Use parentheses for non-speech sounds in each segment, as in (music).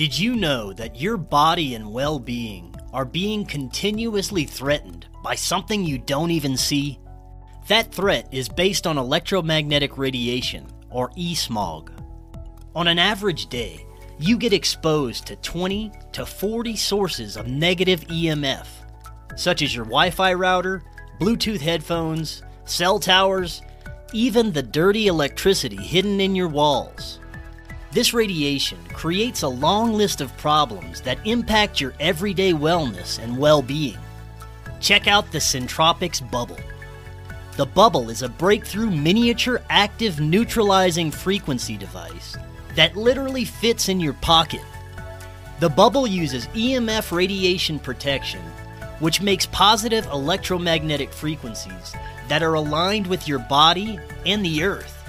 Did you know that your body and well being are being continuously threatened by something you don't even see? That threat is based on electromagnetic radiation, or e-smog. On an average day, you get exposed to 20 to 40 sources of negative EMF, such as your Wi Fi router, Bluetooth headphones, cell towers, even the dirty electricity hidden in your walls. This radiation creates a long list of problems that impact your everyday wellness and well being. Check out the Centropix Bubble. The Bubble is a breakthrough miniature active neutralizing frequency device that literally fits in your pocket. The Bubble uses EMF radiation protection, which makes positive electromagnetic frequencies that are aligned with your body and the earth.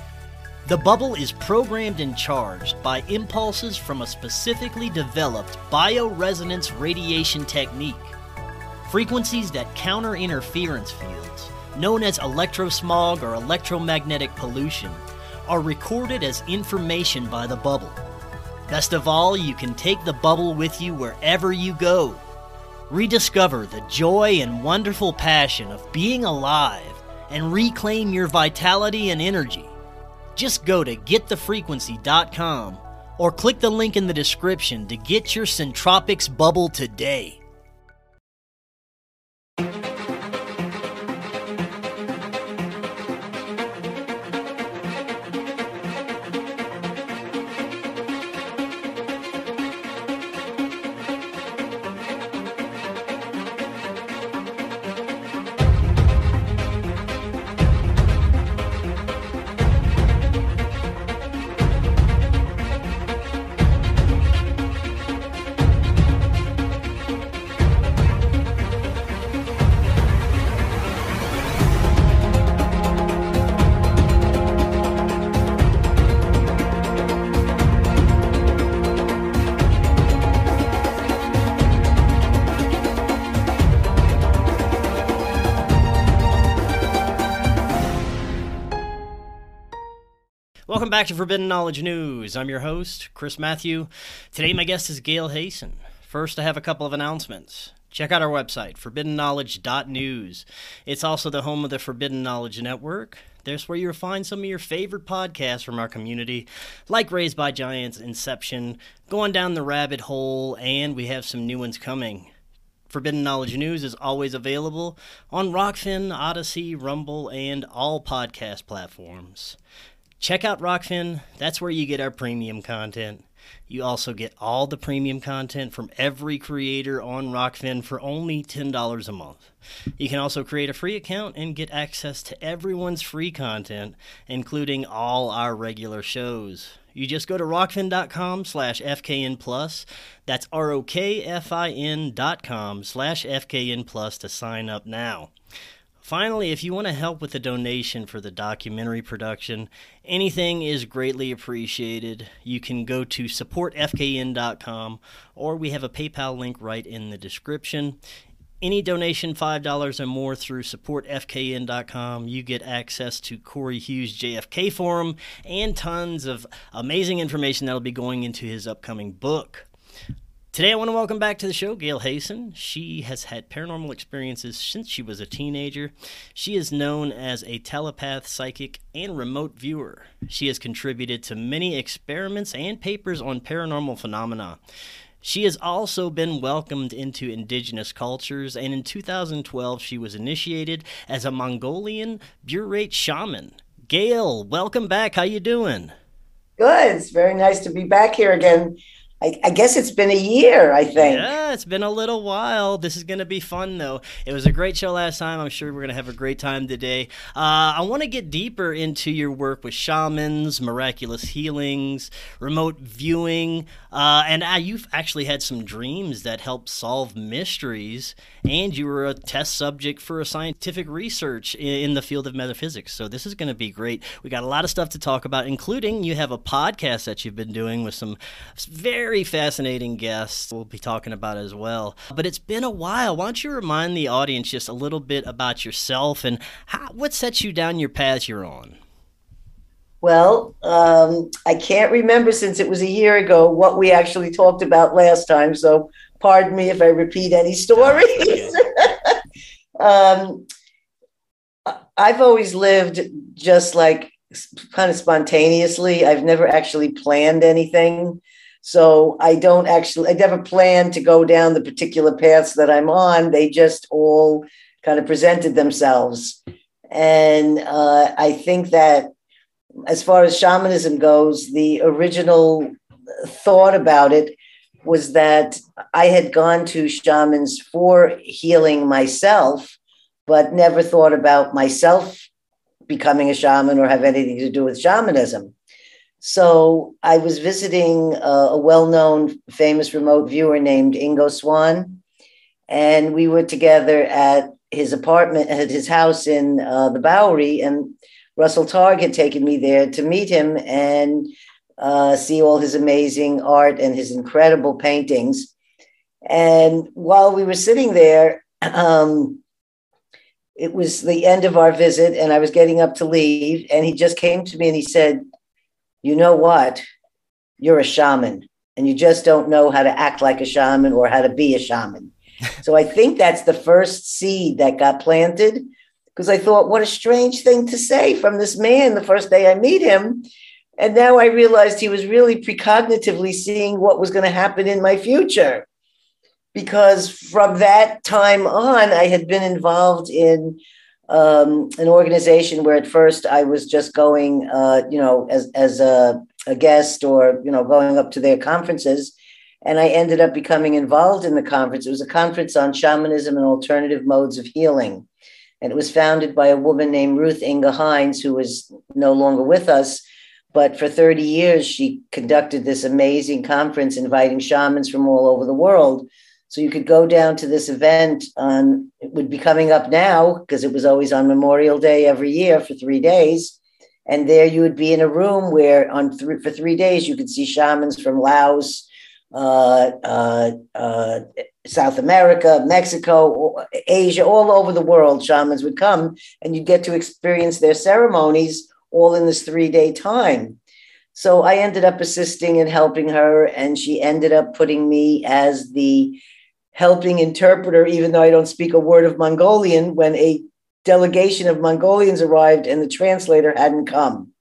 The bubble is programmed and charged by impulses from a specifically developed bioresonance radiation technique. Frequencies that counter interference fields, known as electrosmog or electromagnetic pollution, are recorded as information by the bubble. Best of all, you can take the bubble with you wherever you go. Rediscover the joy and wonderful passion of being alive and reclaim your vitality and energy. Just go to getthefrequency.com or click the link in the description to get your Centropix bubble today. Back to Forbidden Knowledge News. I'm your host, Chris Matthew. Today, my guest is Gail Hayssen. First, I have a couple of announcements. Check out our website, forbiddenknowledge.news. It's also the home of the Forbidden Knowledge Network. There's where you'll find some of your favorite podcasts from our community, like Raised by Giants, Inception, Going Down the Rabbit Hole, and we have some new ones coming. Forbidden Knowledge News is always available on Rokfin, Odysee, Rumble, and all podcast platforms. Check out Rokfin. That's where you get our premium content. You also get all the premium content from every creator on Rokfin for only $10 a month. You can also create a free account and get access to everyone's free content, including all our regular shows. You just go to rokfin.com slash FKN plus. That's R-O-K-F-I-N dot com slash FKN plus to sign up now. Finally, if you want to help with the donation for the documentary production, anything is greatly appreciated. You can go to supportfkn.com or we have a PayPal link right in the description. Any donation $5 or more through supportfkn.com, you get access to Cory Hughes' JFK Forum and tons of amazing information that'll be going into his upcoming book. Today, I want to welcome back to the show Gail Hayssen. She has had paranormal experiences since she was a teenager. She is known as a telepath, psychic, and remote viewer. She has contributed to many experiments and papers on paranormal phenomena. She has also been welcomed into indigenous cultures, and in 2012, she was initiated as a Mongolian Buryat shaman. Gail, welcome back. How you doing? Good. It's very nice to be back here again. I, I, guess it's been a year, I think. Yeah, it's been a little while. This is going to be fun, though. It was a great show last time. I'm sure we're going to have a great time today. Uh, I want to get deeper into your work with shamans, miraculous healings, remote viewing, uh, and uh, you've actually had some dreams that help solve mysteries, and you were a test subject for a scientific research in, the field of metaphysics. So this is going to be great. We got a lot of stuff to talk about, including you have a podcast that you've been doing with some very very fascinating guests we'll be talking about as well. But it's been a while. Why don't you remind the audience just a little bit about yourself and how, what sets you down your path you're on? Well, um, I can't remember since it was a year ago what we actually talked about last time. So pardon me if I repeat any stories. (laughs) (laughs) um, I've always lived just like kind of spontaneously. I've never actually planned anything. So I don't actually, I never plan to go down the particular paths that I'm on. They just all kind of presented themselves. And uh, I think that as far as shamanism goes, the original thought about it was that I had gone to shamans for healing myself, but never thought about myself becoming a shaman or have anything to do with shamanism. So I was visiting a, well known, famous remote viewer named Ingo Swann, and we were together at his apartment, at his house in uh, the Bowery. And Russell Targ had taken me there to meet him and uh, see all his amazing art and his incredible paintings. And while we were sitting there, (clears throat) um, it was the end of our visit, and I was getting up to leave. And he just came to me and he said, You know what? You're a shaman, and you just don't know how to act like a shaman or how to be a shaman. (laughs) so I think that's the first seed that got planted because I thought, what a strange thing to say from this man the first day I meet him. And now I realized he was really precognitively seeing what was going to happen in my future. Because from that time on, I had been involved in um, an organization where at first I was just going, uh, you know, as, as a, a guest or, you know, going up to their conferences. And I ended up becoming involved in the conference. It was a conference on shamanism and alternative modes of healing. And it was founded by a woman named Ruth-Inge Heinze, who is no longer with us. But for 30 years, she conducted this amazing conference inviting shamans from all over the world. So you could go down to this event on, it would be coming up now because it was always on Memorial Day every year for three days. And there you would be in a room where on for three days you could see shamans from Laos, uh, uh, uh, South America, Mexico, Asia, all over the world, shamans would come and you'd get to experience their ceremonies all in this three day time. So I ended up assisting and helping her, and she ended up putting me as the helping interpreter, even though I don't speak a word of Mongolian, when a delegation of Mongolians arrived and the translator hadn't come.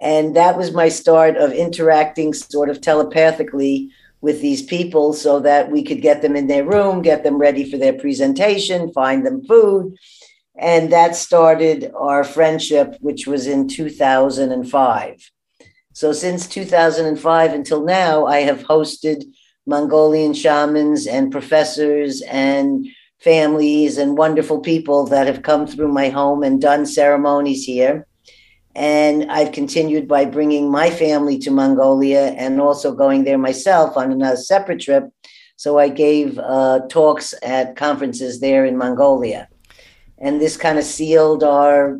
And that was my start of interacting sort of telepathically with these people so that we could get them in their room, get them ready for their presentation, find them food. And that started our friendship, which was in 2005. So since 2005 until now, I have hosted Mongolian shamans and professors and families and wonderful people that have come through my home and done ceremonies here. And I've continued by bringing my family to Mongolia and also going there myself on another separate trip. So I gave uh, talks at conferences there in Mongolia. And this kind of sealed our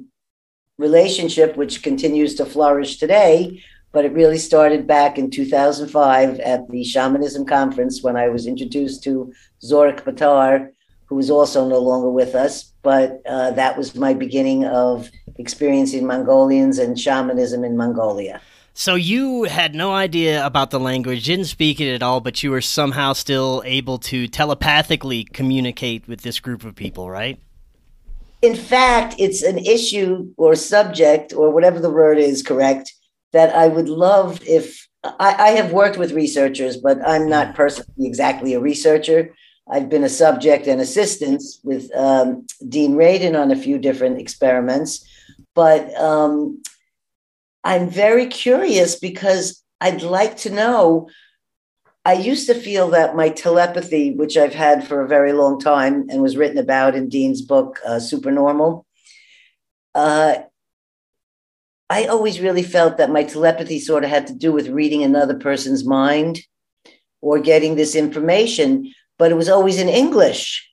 relationship, which continues to flourish today. But it really started back in 2005 at the Shamanism Conference when I was introduced to Zorigtbaatar, who is also no longer with us. But uh, that was my beginning of experiencing Mongolians and shamanism in Mongolia. So you had no idea about the language, didn't speak it at all, but you were somehow still able to telepathically communicate with this group of people, right? In fact, it's an issue or subject or whatever the word is correct that I would love if I, I have worked with researchers, but I'm not mm. personally exactly a researcher. I've been a subject and assistant with um, Dean Radin on a few different experiments, but um, I'm very curious because I'd like to know. I used to feel that my telepathy, which I've had for a very long time and was written about in Dean's book, uh, Supernormal, uh, I always really felt that my telepathy sort of had to do with reading another person's mind or getting this information but it was always in English.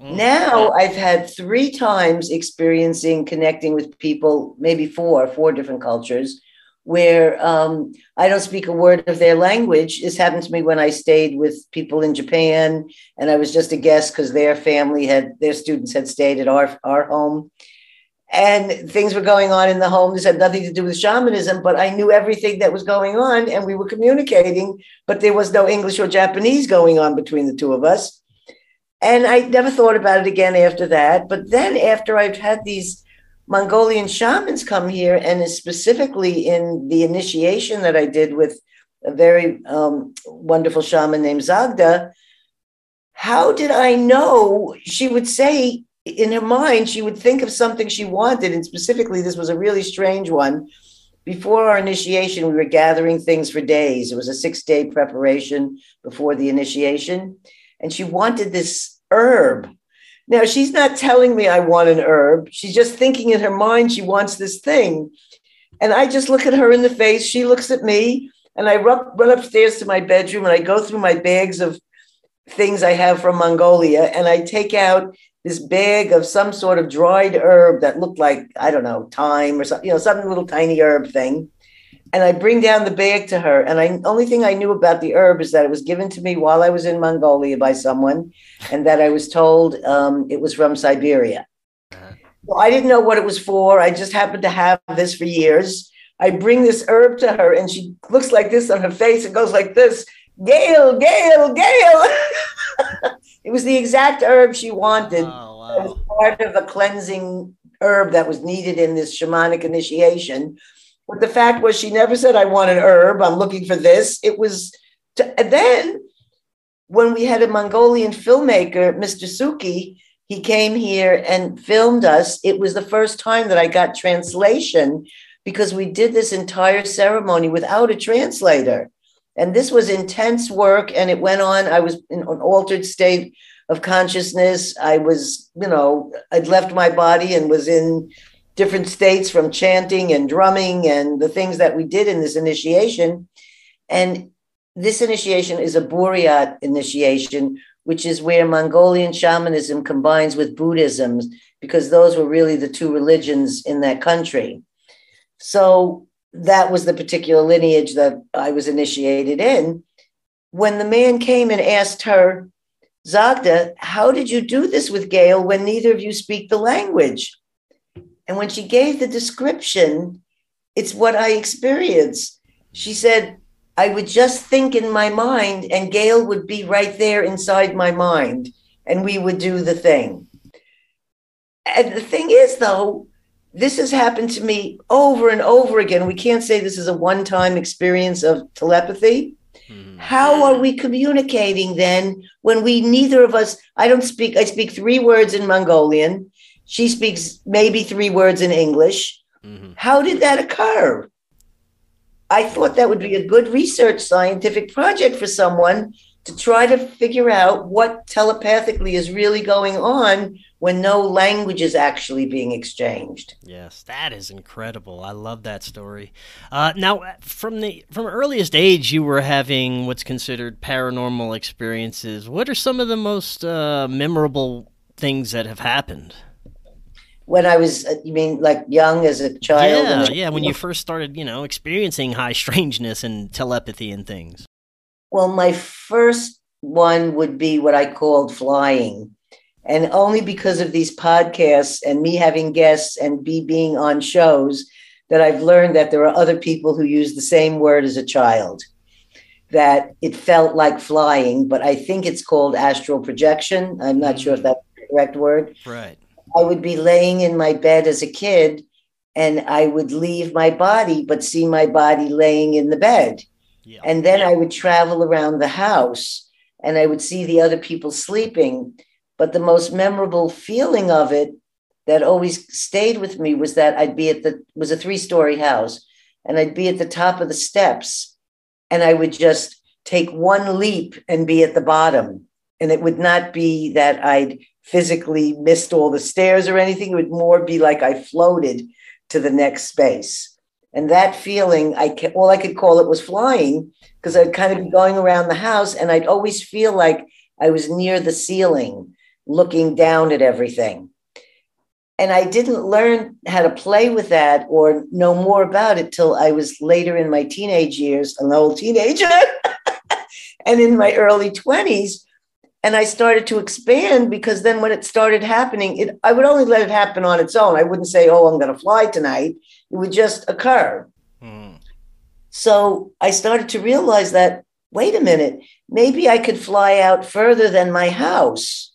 Mm. Now I've had three times experiencing connecting with people, maybe four, four different cultures, where um, I don't speak a word of their language. This happened to me when I stayed with people in Japan, and I was just a guest because their family had their students had stayed at our our home, and things were going on in the home. This had nothing to do with shamanism, but I knew everything that was going on and we were communicating, but there was no English or Japanese going on between the two of us. And I never thought about it again after that. But then, after I've had these Mongolian shamans come here, and specifically in the initiation that I did with a very um, wonderful shaman named Zagda, how did I know she would say in her mind, she would think of something she wanted. And specifically, this was a really strange one. Before our initiation, we were gathering things for days. It was a six day preparation before the initiation. And she wanted this herb. Now, she's not telling me I want an herb. She's just thinking in her mind she wants this thing. And I just look at her in the face. She looks at me. And I run, upstairs to my bedroom and I go through my bags of things I have from Mongolia and I take out this bag of some sort of dried herb that looked like I don't know thyme or something, you know, some little tiny herb thing. And I bring down the bag to her, and I only thing I knew about the herb is that it was given to me while I was in Mongolia by someone, and that I was told um, it was from Siberia. Uh-huh. So I didn't know what it was for. I just happened to have this for years. I bring this herb to her, and she looks like this on her face and goes like this Gail, Gail, Gail. (laughs) it was the exact herb she wanted. Oh, wow. It was part of a cleansing herb that was needed in this shamanic initiation. But the fact was, she never said, I want an herb. I'm looking for this. It was, to, then when we had a Mongolian filmmaker, Mr. Suki, he came here and filmed us. It was the first time that I got translation because we did this entire ceremony without a translator. And this was intense work, and it went on. I was in an altered state of consciousness. I was, you know, I'd left my body and was in different states from chanting and drumming and the things that we did in this initiation. And this initiation is a Buryat initiation, which is where Mongolian shamanism combines with Buddhism, because those were really the two religions in that country. So that was the particular lineage that I was initiated in. When the man came and asked her, Zagda, how did you do this with Gail when neither of you speak the language? And when she gave the description, it's what I experienced. She said, I would just think in my mind, and Gail would be right there inside my mind, and we would do the thing. And the thing is, though, this has happened to me over and over again. We can't say this is a one time experience of telepathy. Mm-hmm. How are we communicating then when we neither of us, I don't speak, I speak three words in Mongolian. She speaks maybe three words in English. Mm-hmm. How did that occur? I thought that would be a good research scientific project for someone to try to figure out what telepathically is really going on when no language is actually being exchanged. Yes, that is incredible. I love that story. Uh, now, from the from earliest age, you were having what's considered paranormal experiences. What are some of the most uh, memorable things that have happened? When I was, uh, you mean like young as a child? Yeah, yeah. When you first started, you know, experiencing high strangeness and telepathy and things. Well, my first one would be what I called flying and only because of these podcasts and me having guests and be being on shows that I've learned that there are other people who use the same word as a child. That it felt like flying, but I think it's called astral projection. I'm not sure if mm. that's the correct word. Right. I would be laying in my bed as a kid and I would leave my body, but see my body laying in the bed. Yeah. And then I would travel around the house and I would see the other people sleeping but the most memorable feeling of it that always stayed with me was that I'd be at the was a three story house and I'd be at the top of the steps and I would just take one leap and be at the bottom. And it would not be that I'd physically missed all the stairs or anything. It would more be like I floated to the next space. And that feeling, I can, all I could call it was flying because I'd kind of be going around the house and I'd always feel like I was near the ceiling looking down at everything. And I didn't learn how to play with that or know more about it till I was later in my teenage years, an old teenager, (laughs) and in my early 20s. and I started to expand because then when it started happening, it I would only let it happen on its own. I wouldn't say, "Oh, I'm going to fly tonight." It would just occur. Mm. So I started to realize that wait a minute, maybe I could fly out further than my house.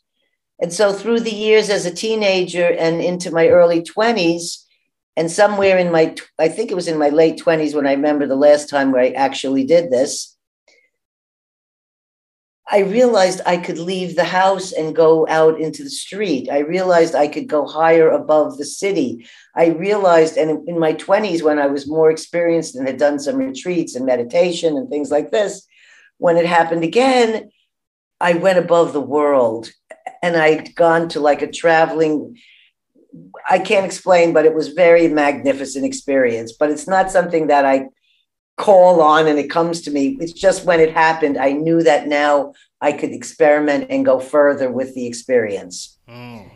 And so through the years as a teenager and into my early 20s, and somewhere in my, I think it was in my late 20s when I remember the last time where I actually did this, I realized I could leave the house and go out into the street. I realized I could go higher above the city. I realized, and in my 20s, when I was more experienced and had done some retreats and meditation and things like this, when it happened again, I went above the world and I'd gone to like a traveling. I can't explain, but it was very magnificent experience. But it's not something that I call on and it comes to me. It's just when it happened, I knew that now I could experiment and go further with the experience. Mm.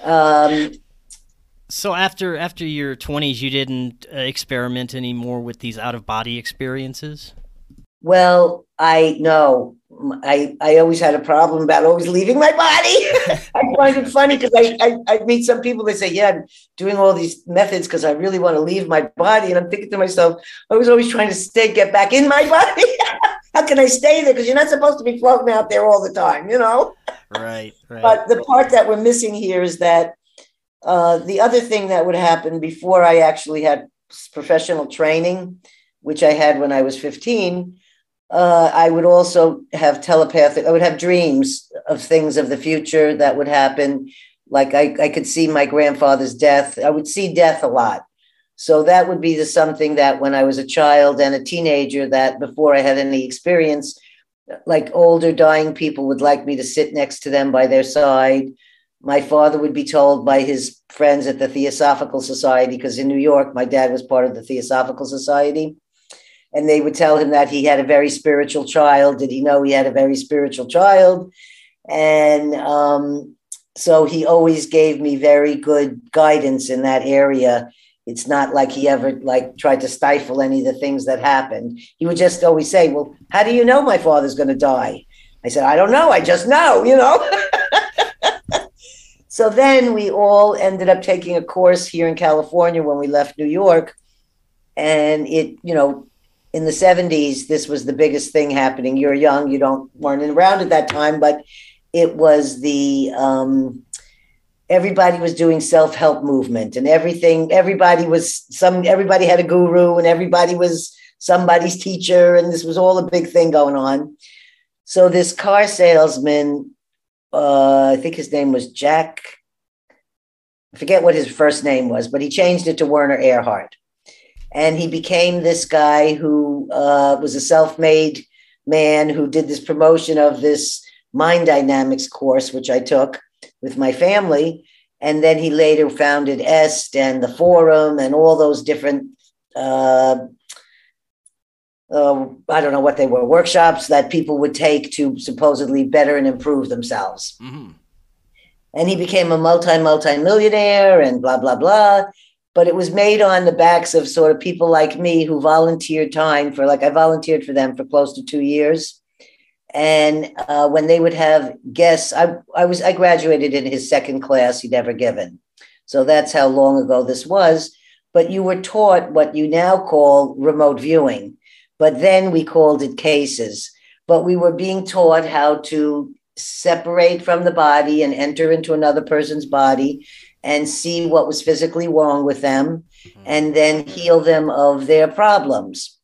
Um, so after after your twenties, you didn't uh, experiment anymore with these out of body experiences. Well, I know I, I always had a problem about always leaving my body. (laughs) I find it funny because I, I, I, meet some people, they say, Yeah, I'm doing all these methods because I really want to leave my body. And I'm thinking to myself, I was always trying to stay, get back in my (laughs) body. How can I stay there? Because you're not supposed to be floating out there all the time, you know? Right, right. But the part that we're missing here is that uh, the other thing that would happen before I actually had professional training, which I had when I was 15 uh, I would also have telepathic, I would have dreams of things of the future that would happen. Like I, I could see my grandfather's death. I would see death a lot. So that would be the something that when I was a child and a teenager, that before I had any experience, like older dying people would like me to sit next to them by their side. My father would be told by his friends at the Theosophical Society, because in New York, my dad was part of the Theosophical Society and they would tell him that he had a very spiritual child. Did he know he had a very spiritual child? And um, so he always gave me very good guidance in that area. It's not like he ever like tried to stifle any of the things that happened. He would just always say, "Well, how do you know my father's going to die?" I said, "I don't know. I just know." You know. (laughs) so then we all ended up taking a course here in California when we left New York, and it, you know, in the 70s this was the biggest thing happening. You're young you don't weren't around at that time but it was the um, everybody was doing self-help movement and everything everybody was some everybody had a guru and everybody was somebody's teacher and this was all a big thing going on. So this car salesman uh, i think his name was jack i forget what his first name was but he changed it to werner erhard and he became this guy who uh, was a self-made man who did this promotion of this mind dynamics course which i took with my family and then he later founded est and the forum and all those different uh, uh, I don't know what they were workshops that people would take to supposedly better and improve themselves. Mm-hmm. And he became a multi multi millionaire and blah blah blah but it was made on the backs of sort of people like me who volunteered time for like I volunteered for them for close to two years. And uh, when they would have guests, I, I was I graduated in his second class he'd ever given. So that's how long ago this was. But you were taught what you now call remote viewing, but then we called it cases. But we were being taught how to separate from the body and enter into another person's body and see what was physically wrong with them mm-hmm. and then heal them of their problems.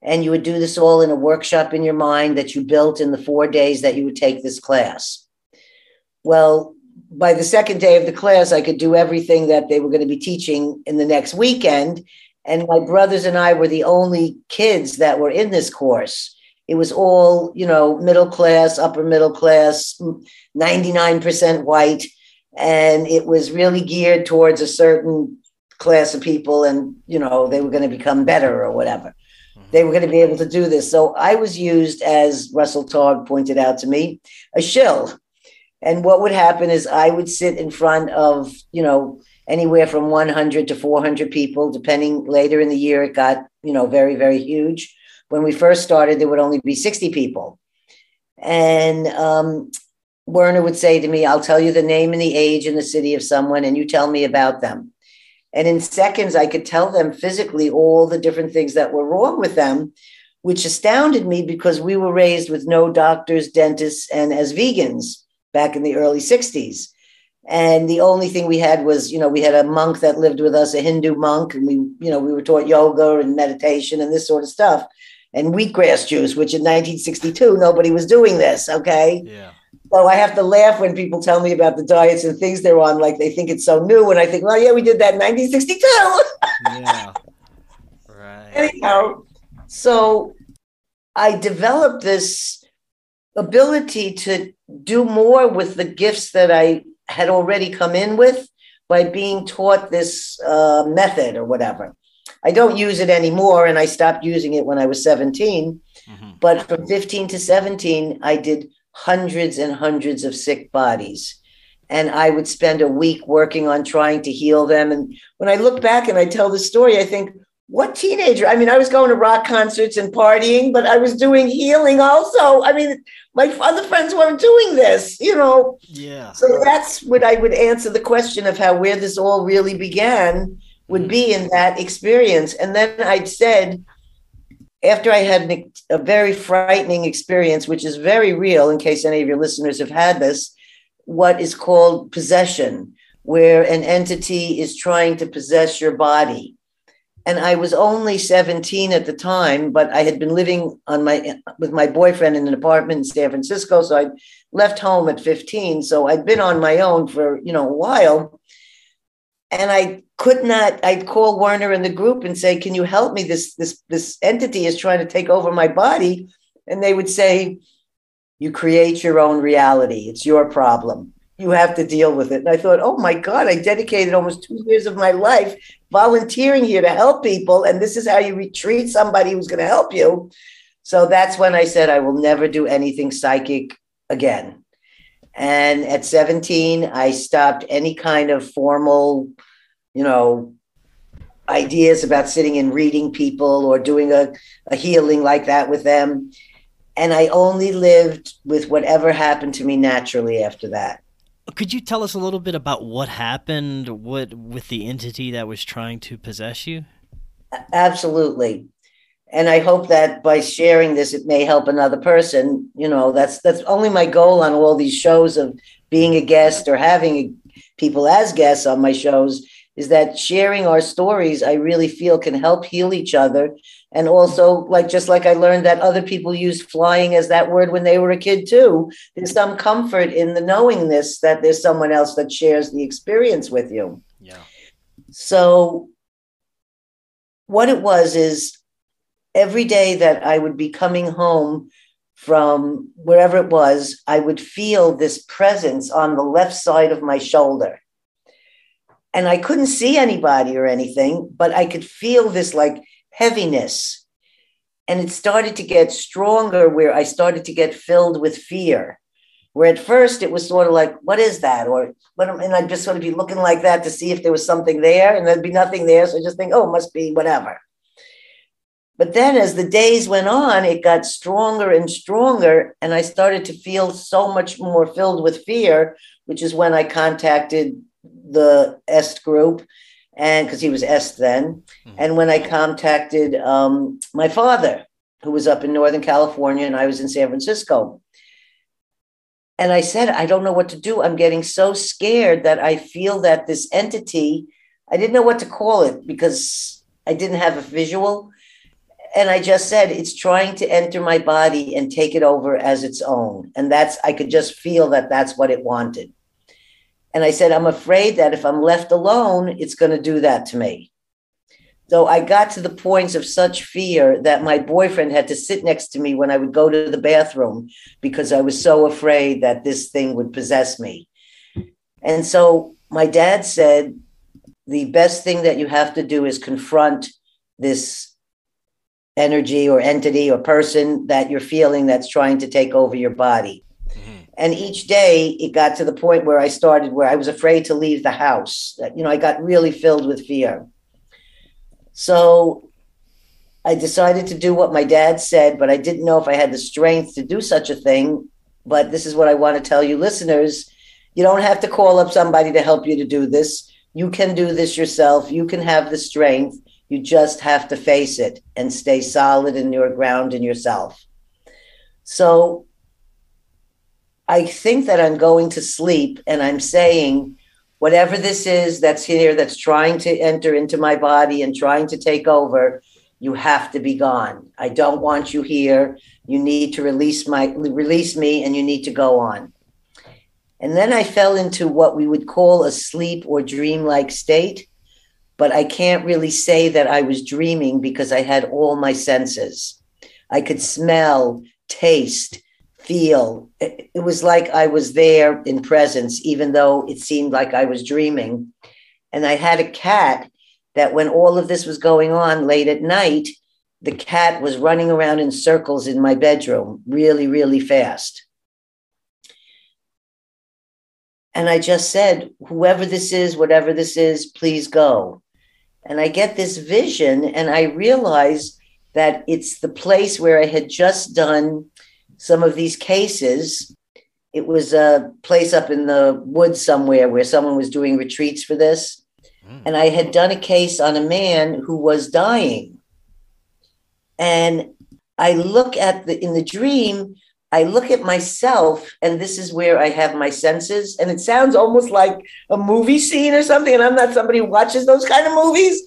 And you would do this all in a workshop in your mind that you built in the four days that you would take this class. Well, by the second day of the class, I could do everything that they were going to be teaching in the next weekend. And my brothers and I were the only kids that were in this course. It was all, you know, middle class, upper middle class, 99% white and it was really geared towards a certain class of people and you know they were going to become better or whatever. Mm-hmm. they were going to be able to do this. So i was used as russell targ pointed out to me a shill. And what would happen is i would sit in front of you know anywhere from 100 to 400 people depending later in the year it got you know very very huge. When we first started there would only be 60 people. And um, Werner would say to me, I'll tell you the name and the age and the city of someone, and you tell me about them. And in seconds, I could tell them physically all the different things that were wrong with them, which astounded me because we were raised with no doctors, dentists, and as vegans back in the early 60s. And the only thing we had was, you know, we had a monk that lived with us, a Hindu monk, and we, you know, we were taught yoga and meditation and this sort of stuff, and wheatgrass juice, which in 1962 nobody was doing this. Okay. Yeah. So I have to laugh when people tell me about the diets and things they're on, like they think it's so new. And I think, well, yeah, we did that in 1962. Yeah. (laughs) Right. Anyhow, so I developed this ability to do more with the gifts that I had already come in with by being taught this uh, method or whatever. I don't use it anymore, and I stopped using it when I was 17. Mhm. But from 15 to 17, I did hundreds and hundreds of sick bodies. And I would spend a week working on trying to heal them. And when I look back and I tell the story, I think, what teenager? I mean, I was going to rock concerts and partying, but I was doing healing also. I mean, my other friends weren't doing this, you know. Yeah. So that's what I would answer the question of how where this all really began would mm. be in that experience. And then I'd said, after I had a very frightening experience, which is very real, in case any of your listeners have had this, what is called possession, where an entity is trying to possess your body. And I was only 17 at the time, but I had been living on my with my boyfriend in an apartment in San Francisco. So I left home at 15. So I'd been on my own for, you know, a while. And I could not, I'd call Werner in the group and say, Can you help me? This this this entity is trying to take over my body. And they would say, You create your own reality. It's your problem. You have to deal with it. And I thought, oh my God, I dedicated almost two years of my life volunteering here to help people. And this is how you treat somebody who's going to help you. So that's when I said, I will never do anything psychic again. And at 17, I stopped any kind of formal, you know, ideas about sitting and reading people or doing a, a healing like that with them. And I only lived with whatever happened to me naturally after that. Could you tell us a little bit about what happened what with the entity that was trying to possess you? Absolutely. And I hope that by sharing this it may help another person. You know, that's that's only my goal on all these shows of being a guest or having people as guests on my shows is that sharing our stories I really feel can help heal each other and also like just like i learned that other people use flying as that word when they were a kid too there's some comfort in the knowingness that there's someone else that shares the experience with you Yeah. so what it was is every day that i would be coming home from wherever it was i would feel this presence on the left side of my shoulder and i couldn't see anybody or anything but i could feel this like heaviness. And it started to get stronger where I started to get filled with fear. Where at first it was sort of like, what is that? Or what and I'd just sort of be looking like that to see if there was something there, and there'd be nothing there. So I just think, oh, must be whatever. But then as the days went on, it got stronger and stronger. And I started to feel so much more filled with fear, which is when I contacted the EST group and because he was Est then. Mm-hmm. And when I contacted um, my father, who was up in Northern California, and I was in San Francisco. And I said, I don't know what to do. I'm getting so scared that I feel that this entity, I didn't know what to call it because I didn't have a visual. And I just said, it's trying to enter my body and take it over as its own. And that's, I could just feel that that's what it wanted. And I said, I'm afraid that if I'm left alone, it's going to do that to me. So I got to the points of such fear that my boyfriend had to sit next to me when I would go to the bathroom because I was so afraid that this thing would possess me. And so my dad said, the best thing that you have to do is confront this energy or entity or person that you're feeling that's trying to take over your body. Mm-hmm. And each day it got to the point where I started where I was afraid to leave the house. That, you know, I got really filled with fear. So I decided to do what my dad said, but I didn't know if I had the strength to do such a thing. but this is what I want to tell you, listeners. You don't have to call up somebody to help you to do this. You can do this yourself. You can have the strength. You just have to face it and stay solid in your ground in yourself. So I think that I'm going to sleep and I'm saying, whatever this is that's here, that's trying to enter into my body and trying to take over, you have to be gone. I don't want you here. You need to release my release me and you need to go on. And then I fell into what we would call a sleep or dream-like state, but I can't really say that I was dreaming because I had all my senses. I could smell, taste, feel. It, it was like I was there in presence, even though it seemed like I was dreaming. And I had a cat that when all of this was going on late at night, the cat was running around in circles in my bedroom really, really fast. And I just said, whoever this is, whatever this is, please go. And I get this vision, and I realize that it's the place where I had just done some of these cases. It was a place up in the woods somewhere where someone was doing retreats for this. Mm. And I had done a case on a man who was dying. And I look at the in the dream, I look at myself, and this is where I have my senses. And it sounds almost like a movie scene or something. And I'm not somebody who watches those kind of movies.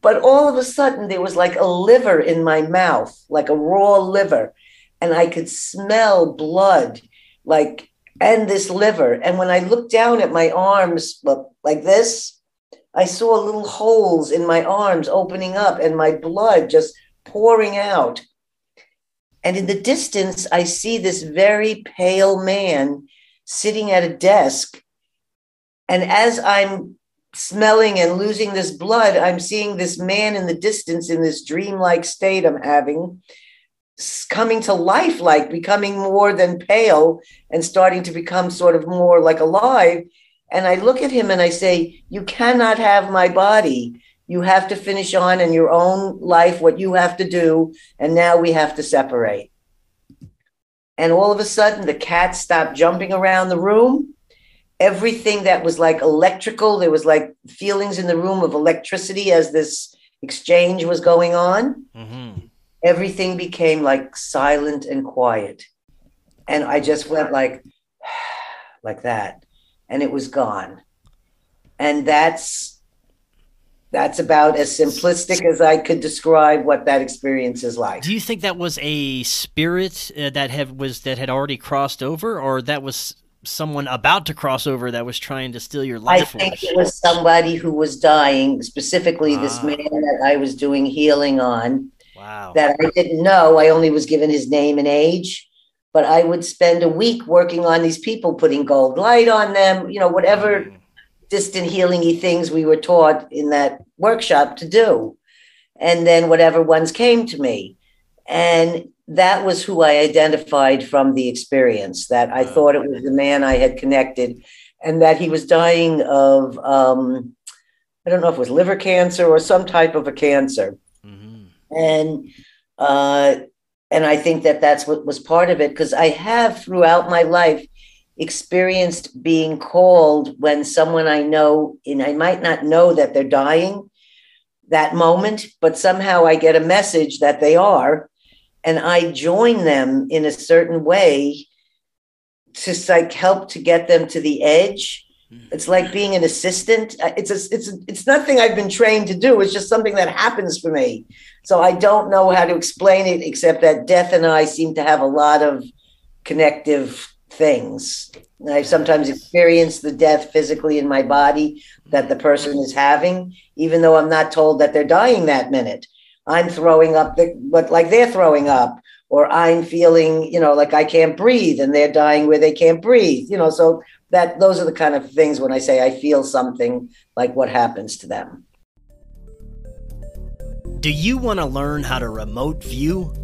But all of a sudden, there was like a liver in my mouth, like a raw liver. And I could smell blood, like, and this liver. And when I looked down at my arms, like this, I saw little holes in my arms opening up and my blood just pouring out. And in the distance, I see this very pale man sitting at a desk. And as I'm smelling and losing this blood, I'm seeing this man in the distance in this dreamlike state I'm having coming to life, like becoming more than pale and starting to become sort of more like alive. And I look at him and I say, You cannot have my body. You have to finish on in your own life what you have to do. And now we have to separate. And all of a sudden, the cat stopped jumping around the room. Everything that was like electrical, there was like feelings in the room of electricity as this exchange was going on. Mm-hmm. Everything became like silent and quiet. And I just went like, (sighs) like that and it was gone. And that's that's about as simplistic as I could describe what that experience is like. Do you think that was a spirit uh, that have was that had already crossed over, or that was someone about to cross over that was trying to steal your life? I think it was somebody who was dying, specifically this ah. man that I was doing healing on. Wow. That I didn't know. I only was given his name and age but I would spend a week working on these people, putting gold light on them, you know, whatever mm. Distant healingy things we were taught in that workshop to do. And then whatever ones came to me. And that was who I identified from the experience, that I thought it was the man I had connected and that he was dying of, um, I don't know if it was liver cancer or some type of a cancer. Mm-hmm. And uh, and I think that that's what was part of it because I have throughout my life experienced being called when someone I know, and I might not know that they're dying that moment, but somehow I get a message that they are, and I join them in a certain way to like help to get them to the edge. Hmm. It's like being an assistant. It's a, it's a, it's nothing I've been trained to do. It's just something that happens for me. So I don't know how to explain it except that death and I seem to have a lot of connective things. I've sometimes experienced the death physically in my body that the person is having, even though I'm not told that they're dying that minute. I'm throwing up the, what like they're throwing up, or I'm feeling, you know, like I can't breathe and they're dying where they can't breathe, you know. So that those are the kind of things when I say I feel something like what happens to them. Do you want to learn how to remote view?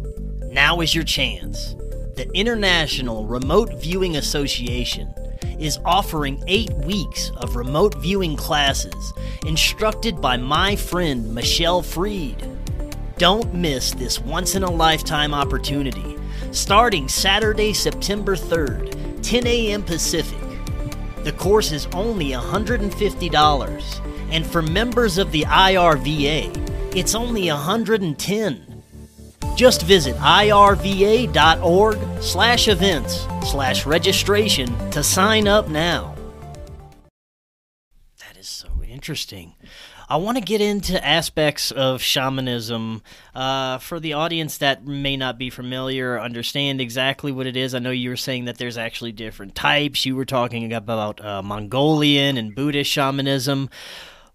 Now is your chance. The International Remote Viewing Association is offering eight weeks of remote viewing classes instructed by my friend Michelle Freed. Don't miss this once in a lifetime opportunity starting Saturday, September 3rd, 10 a.m. Pacific. The course is only $150, and for members of the IRVA, it's only $110. Just visit irva.org slash events slash registration to sign up now. That is so interesting. I want to get into aspects of shamanism uh, for the audience that may not be familiar, or understand exactly what it is. I know you were saying that there's actually different types. You were talking about uh, Mongolian and Buddhist shamanism.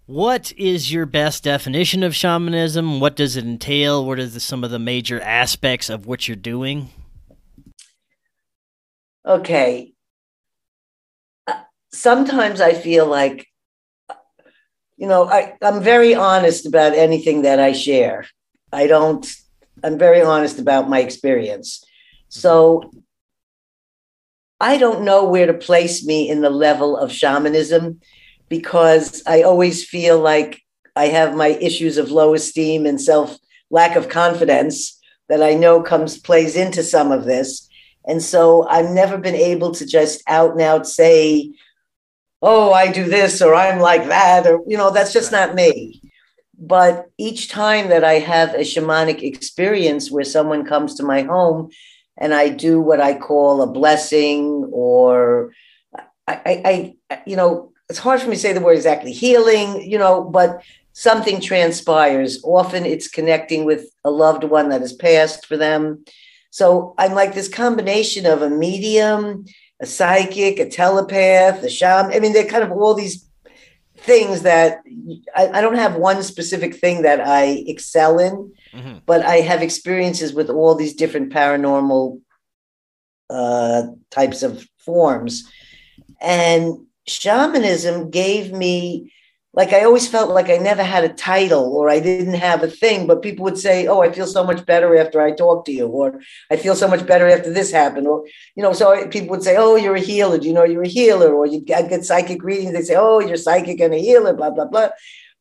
What is your best definition of shamanism? What does it entail? What are the, some of the major aspects of what you're doing? Okay. Uh, sometimes I feel like you know, I, I'm very honest about anything that I share. I don't, I'm very honest about my experience. So I don't know where to place me in the level of shamanism because I always feel like I have my issues of low esteem and self lack of confidence that I know comes plays into some of this. And so I've never been able to just out and out say, oh, I do this or I'm like that, or, you know, that's just not me. But each time that I have a shamanic experience where someone comes to my home and I do what I call a blessing, or I, I, I you know, it's hard for me to say the word exactly healing, you know, but something transpires. Often it's connecting with a loved one that has passed for them. So I'm like this combination of a medium a psychic, a telepath, a shaman. I mean, they're kind of all these things that I, I don't have one specific thing that I excel in, mm-hmm. but I have experiences with all these different paranormal uh, types of forms. And shamanism gave me like I always felt like I never had a title or I didn't have a thing, but people would say, "Oh, I feel so much better after I talk to you," or "I feel so much better after this happened," or you know, so people would say, "Oh, you're a healer," do you know, you're a healer, or you get, get psychic readings. They say, "Oh, you're psychic and a healer," blah blah blah.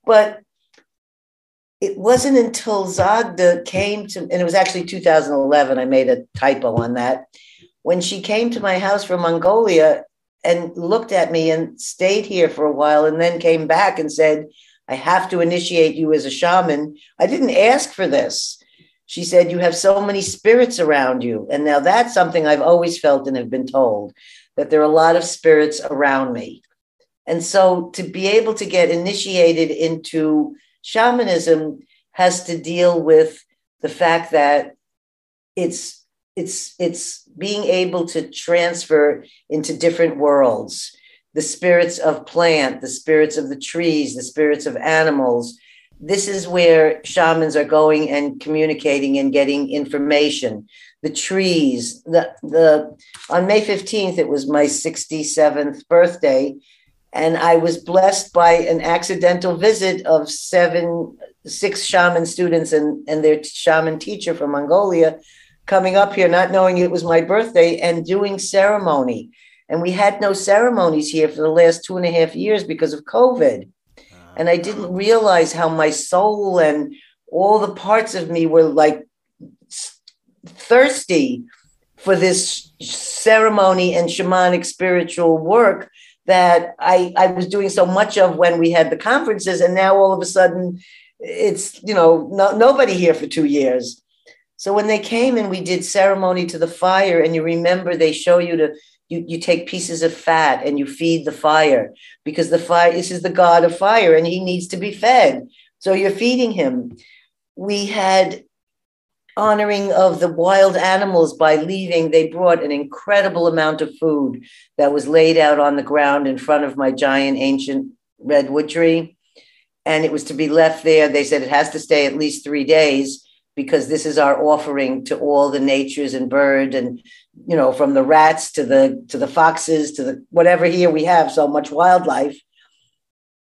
But it wasn't until Zagda came to, and it was actually 2011. I made a typo on that. When she came to my house from Mongolia, and looked at me and stayed here for a while and then came back and said, I have to initiate you as a shaman. I didn't ask for this. She said, You have so many spirits around you. And now that's something I've always felt and have been told that there are a lot of spirits around me. And so to be able to get initiated into shamanism has to deal with the fact that it's it's it's being able to transfer into different worlds. The spirits of plant the spirits of the trees the spirits of animals. This is where shamans are going and communicating and getting information. The trees the the on may 15th it was my 67th birthday and i was blessed by an accidental visit of seven six shaman students and and their shaman teacher from mongolia coming up here, not knowing it was my birthday, and doing ceremony. And we had no ceremonies here for the last two and a half years because of COVID. Ah. And I didn't realize how my soul and all the parts of me were like thirsty for this ceremony and shamanic spiritual work that I, I was doing so much of when we had the conferences. And now all of a sudden, it's, you know, no, nobody here for two years. So when they came and we did ceremony to the fire, and you remember they show you to you, you take pieces of fat and you feed the fire because the fire this is the god of fire and he needs to be fed. So you're feeding him. We had honoring of the wild animals by leaving. They brought an incredible amount of food that was laid out on the ground in front of my giant ancient redwood tree. And it was to be left there. They said it has to stay at least three days because this is our offering to all the natures and bird and you know from the rats to the to the foxes to the whatever here we have so much wildlife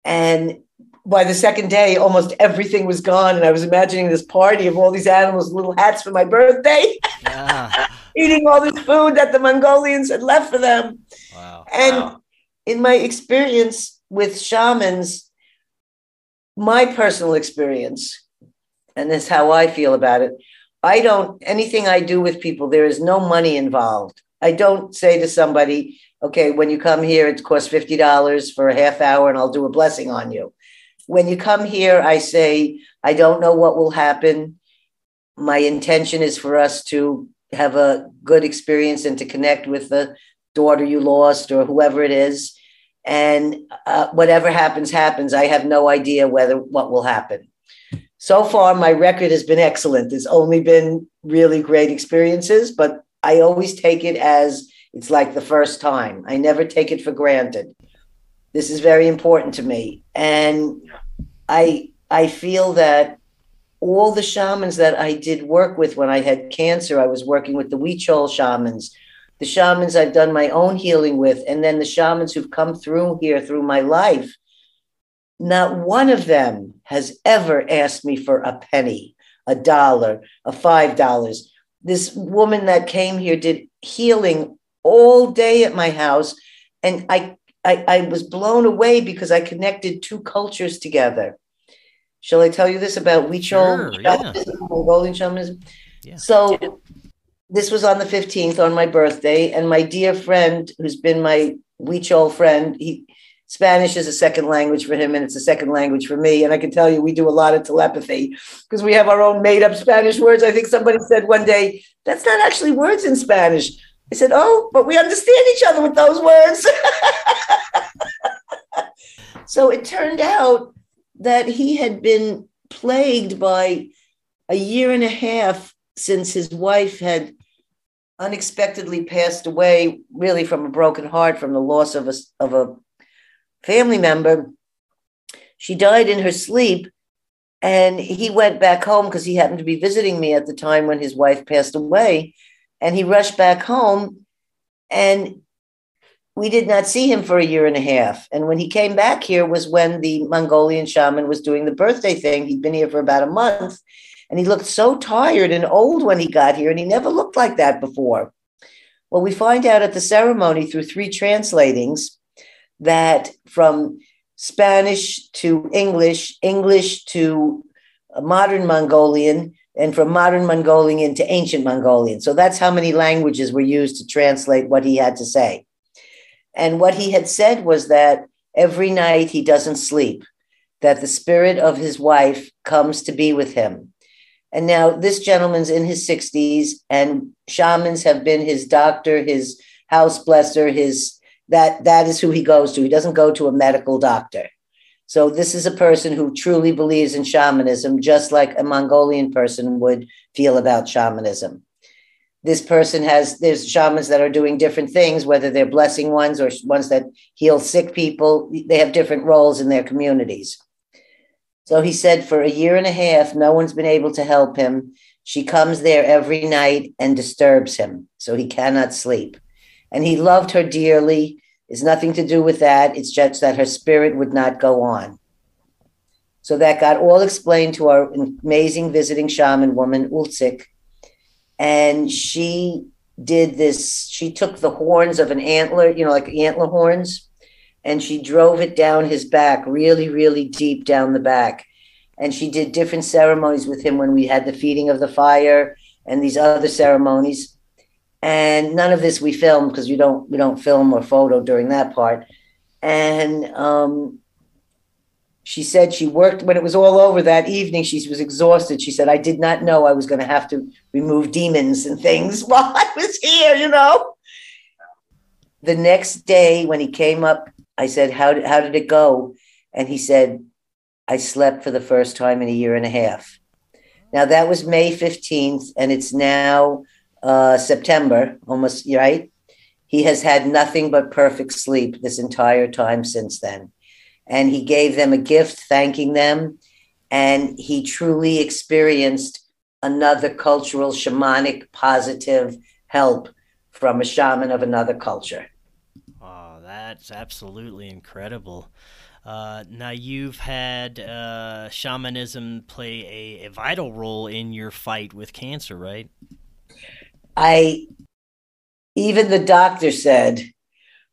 and by the second day almost everything was gone and i was imagining this party of all these animals little hats for my birthday yeah. (laughs) eating all this food that the mongolians had left for them wow. and wow. in my experience with shamans my personal experience and this is how I feel about it. I don't, anything I do with people, there is no money involved. I don't say to somebody, okay, when you come here, it costs $50 for a half hour and I'll do a blessing on you. When you come here, I say, I don't know what will happen. My intention is for us to have a good experience and to connect with the daughter you lost or whoever it is. And uh, whatever happens, happens. I have no idea whether what will happen. So far, my record has been excellent. There's only been really great experiences, but I always take it as it's like the first time. I never take it for granted. This is very important to me. And I I feel that all the shamans that I did work with when I had cancer, I was working with the Huichol shamans, the shamans I've done my own healing with, and then the shamans who've come through here through my life. Not one of them has ever asked me for a penny, a dollar, a five dollars. This woman that came here did healing all day at my house, and I, I, I was blown away because I connected two cultures together. Shall I tell you this about Huichol Sure, yeah. Mongolian shamanism? Yeah. So this was on the 15th on my birthday, and my dear friend, who's been my Huichol friend, he Spanish is a second language for him, and it's a second language for me. And I can tell you, we do a lot of telepathy because we have our own made up Spanish words. I think somebody said one day, that's not actually words in Spanish. I said, oh, but we understand each other with those words. (laughs) so it turned out that he had been plagued by a year and a half since his wife had unexpectedly passed away, really from a broken heart from the loss of a, of a family member. She died in her sleep, and he went back home because he happened to be visiting me at the time when his wife passed away. And he rushed back home, and we did not see him for a year and a half. And when he came back here was when the Mongolian shaman was doing the birthday thing. He'd been here for about a month, and he looked so tired and old when he got here, and he never looked like that before. Well, we find out at the ceremony through three translatings that from Spanish to English, English to modern Mongolian, and from modern Mongolian to ancient Mongolian. So that's how many languages were used to translate what he had to say. And what he had said was that every night he doesn't sleep, that the spirit of his wife comes to be with him. And now this gentleman's in his 60s, and shamans have been his doctor, his house blesser, his that that is who he goes to. He doesn't go to a medical doctor. So this is a person who truly believes in shamanism, just like a Mongolian person would feel about shamanism. This person has there's shamans that are doing different things, whether they're blessing ones or ones that heal sick people. They have different roles in their communities. So he said for a year and a half, no one's been able to help him. She comes there every night and disturbs him, so he cannot sleep and he loved her dearly. It's nothing to do with that. It's just that her spirit would not go on. So that got all explained to our amazing visiting shaman woman, Ulzik. And she did this. She took the horns of an antler, you know, like antler horns, and she drove it down his back, really, really deep down the back. And she did different ceremonies with him when we had the feeding of the fire and these other ceremonies and none of this we filmed because we don't we don't film or photo during that part. And um, she said she worked when it was all over that evening she was exhausted. She said i did not know i was going to have to remove demons and things (laughs) while i was here you know? The next day when he came up i said how did, how did it go? And he said i slept for the first time in a year and a half. Now that was may 15th and it's now uh, September, almost right. He has had nothing but perfect sleep this entire time since then. And he gave them a gift thanking them. And he truly experienced another cultural, shamanic, positive help from a shaman of another culture. Oh, that's absolutely incredible. Uh, now, you've had uh, shamanism play a, a vital role in your fight with cancer, right? I even the doctor said,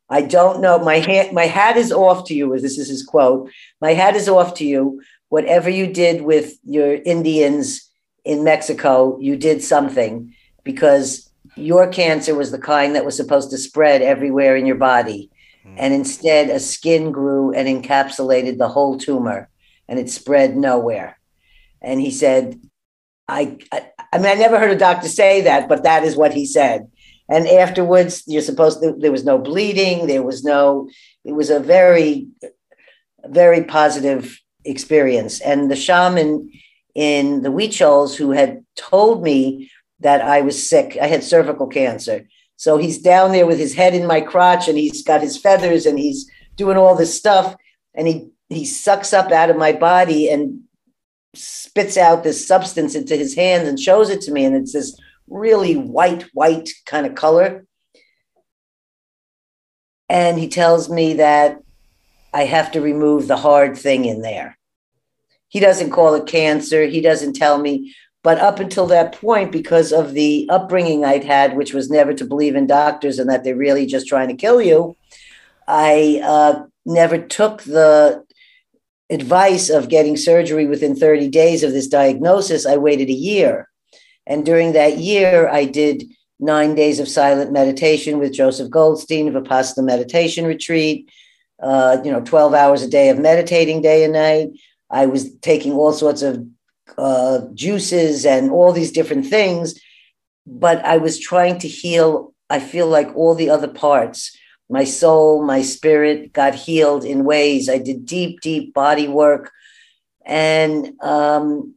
I don't know. My hat, my hat is off to you. This is his quote. My hat is off to you. Whatever you did with your Indians in Mexico, you did something because your cancer was the kind that was supposed to spread everywhere in your body. Mm. And instead, a skin grew and encapsulated the whole tumor and it spread nowhere. And he said, I, I, I mean, I never heard a doctor say that, but that is what he said. And afterwards, you're supposed to, there was no bleeding. There was no, it was a very, very positive experience. And the shaman in the Huichols who had told me that I was sick, I had cervical cancer. So he's down there with his head in my crotch and he's got his feathers and he's doing all this stuff. And he, he sucks up out of my body and spits out this substance into his hands and shows it to me. And it's this really white, white kind of color. And he tells me that I have to remove the hard thing in there. He doesn't call it cancer. He doesn't tell me. But up until that point, because of the upbringing I'd had, which was never to believe in doctors and that they're really just trying to kill you, I uh, never took the advice of getting surgery within 30 days of this diagnosis. I waited a year. And during that year, I did nine days of silent meditation with Joseph Goldstein, Vipassana meditation retreat, uh, you know, 12 hours a day of meditating day and night. I was taking all sorts of uh, juices and all these different things, but I was trying to heal. I feel like all the other parts, my soul, my spirit got healed in ways. I did deep, deep body work. And um,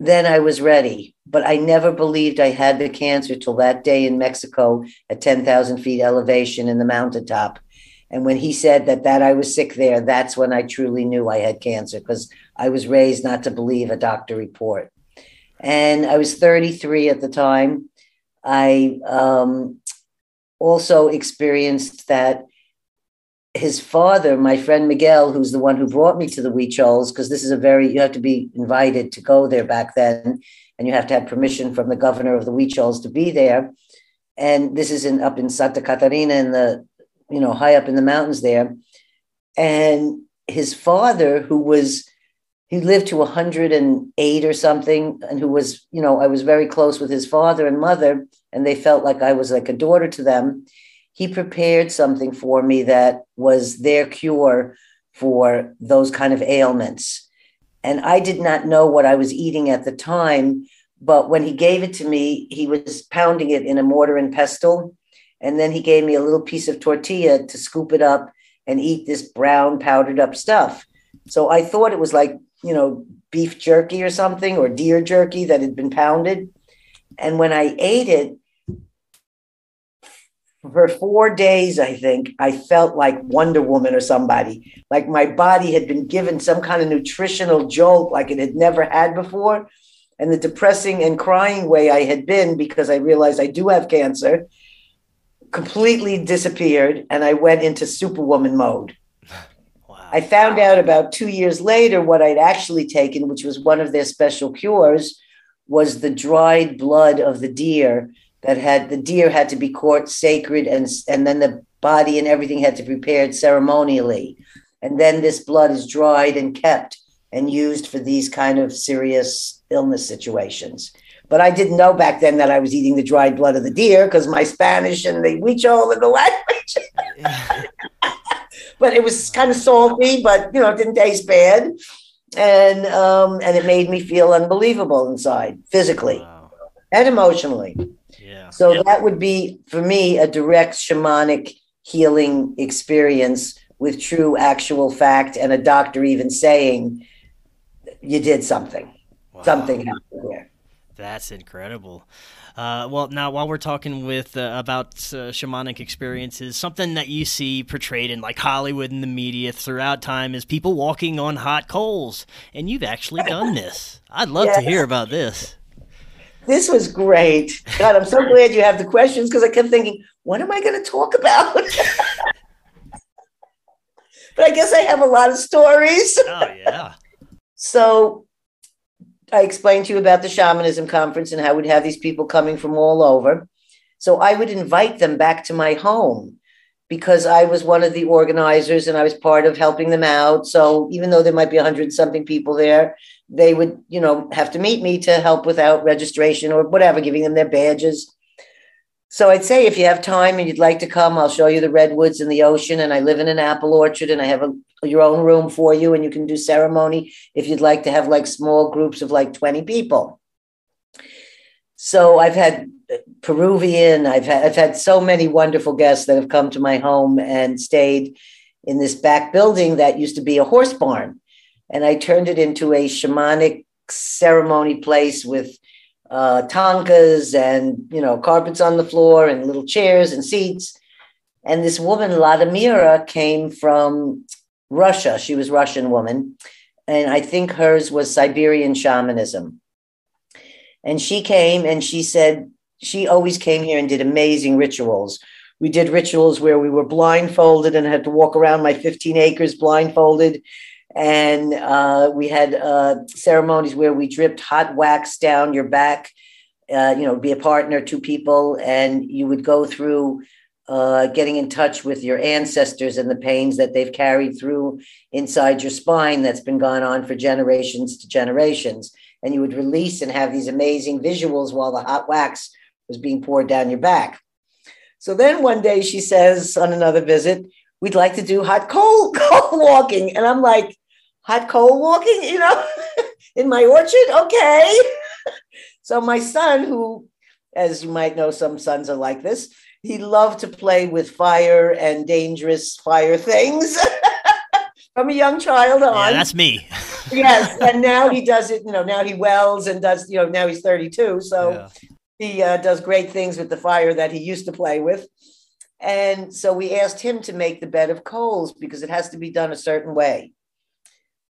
then I was ready but I never believed I had the cancer till that day in Mexico at 10,000 feet elevation in the mountaintop. And when he said that that I was sick there, that's when I truly knew I had cancer because I was raised not to believe a doctor report. And I was 33 at the time. I um, also experienced that his father, my friend Miguel, who's the one who brought me to the Huichols, because this is a very, you have to be invited to go there back then and you have to have permission from the governor of the Huichols to be there. And this is in up in Santa Catarina in the, you know, high up in the mountains there. And his father, who was, he lived to 108 or something, and who was, you know, I was very close with his father and mother, and they felt like I was like a daughter to them. He prepared something for me that was their cure for those kind of ailments and I did not know what I was eating at the time. But when he gave it to me, he was pounding it in a mortar and pestle. And then he gave me a little piece of tortilla to scoop it up and eat this brown powdered up stuff. So I thought it was like, you know, beef jerky or something or deer jerky that had been pounded. And when I ate it, for four days, I think, I felt like Wonder Woman or somebody. Like my body had been given some kind of nutritional jolt like it had never had before. And the depressing and crying way I had been because I realized I do have cancer completely disappeared. And I went into superwoman mode. Wow. I found out about two years later what I'd actually taken, which was one of their special cures, was the dried blood of the deer that had the deer had to be caught sacred and and then the body and everything had to be prepared ceremonially. And then this blood is dried and kept and used for these kind of serious illness situations. But I didn't know back then that I was eating the dried blood of the deer because my Spanish and the Huichol and the language. (laughs) but it was kind of salty, but you know, it didn't taste bad, and um, and it made me feel unbelievable inside, physically wow. and emotionally. Yeah. So yep. that would be for me a direct shamanic healing experience with true actual fact and a doctor even saying you did something. Wow. Something happened there. That's incredible. Uh, well, now while we're talking with uh, about uh, shamanic experiences, something that you see portrayed in like Hollywood and the media throughout time is people walking on hot coals, and you've actually done (laughs) this. I'd love to hear about this. This was great. God, I'm so glad you have the questions because I kept thinking, what am I going to talk about? (laughs) but I guess I have a lot of stories. Oh, yeah. (laughs) so I explained to you about the shamanism conference and how we'd have these people coming from all over. So I would invite them back to my home because I was one of the organizers and I was part of helping them out. So even though there might be a hundred something people there, they would, you know, have to meet me to help without registration or whatever, giving them their badges. So I'd say if you have time and you'd like to come, I'll show you the redwoods and the ocean. And I live in an apple orchard and I have a, your own room for you and you can do ceremony if you'd like to have like small groups of like 20 people. So I've had uh, Peruvian, I've had, I've had so many wonderful guests that have come to my home and stayed in this back building that used to be a horse barn. And I turned it into a shamanic ceremony place with uh, thangkas and, you know, carpets on the floor and little chairs and seats. And this woman, Vladimira, came from Russia. She was Russian woman. And I think hers was Siberian shamanism. And she came and she said, she always came here and did amazing rituals. We did rituals where we were blindfolded and had to walk around my 15 acres blindfolded. And uh, we had uh, ceremonies where we dripped hot wax down your back, uh, you know, be a partner, two people, and you would go through uh, getting in touch with your ancestors and the pains that they've carried through inside your spine that's been gone on for generations to generations. And you would release and have these amazing visuals while the hot wax was being poured down your back. So then one day she says on another visit, we'd like to do hot cold, (laughs) coal walking. And I'm like, hot coal walking, you know, (laughs) in my orchard? Okay. (laughs) so my son, who, as you might know, some sons are like this, he loved to play with fire and dangerous fire things (laughs) from a young child on. Yeah, that's me. yes. And now he does it, you know, now he welds and does, you know, now he's 32. So yeah he uh, does great things with the fire that he used to play with. And so we asked him to make the bed of coals because it has to be done a certain way.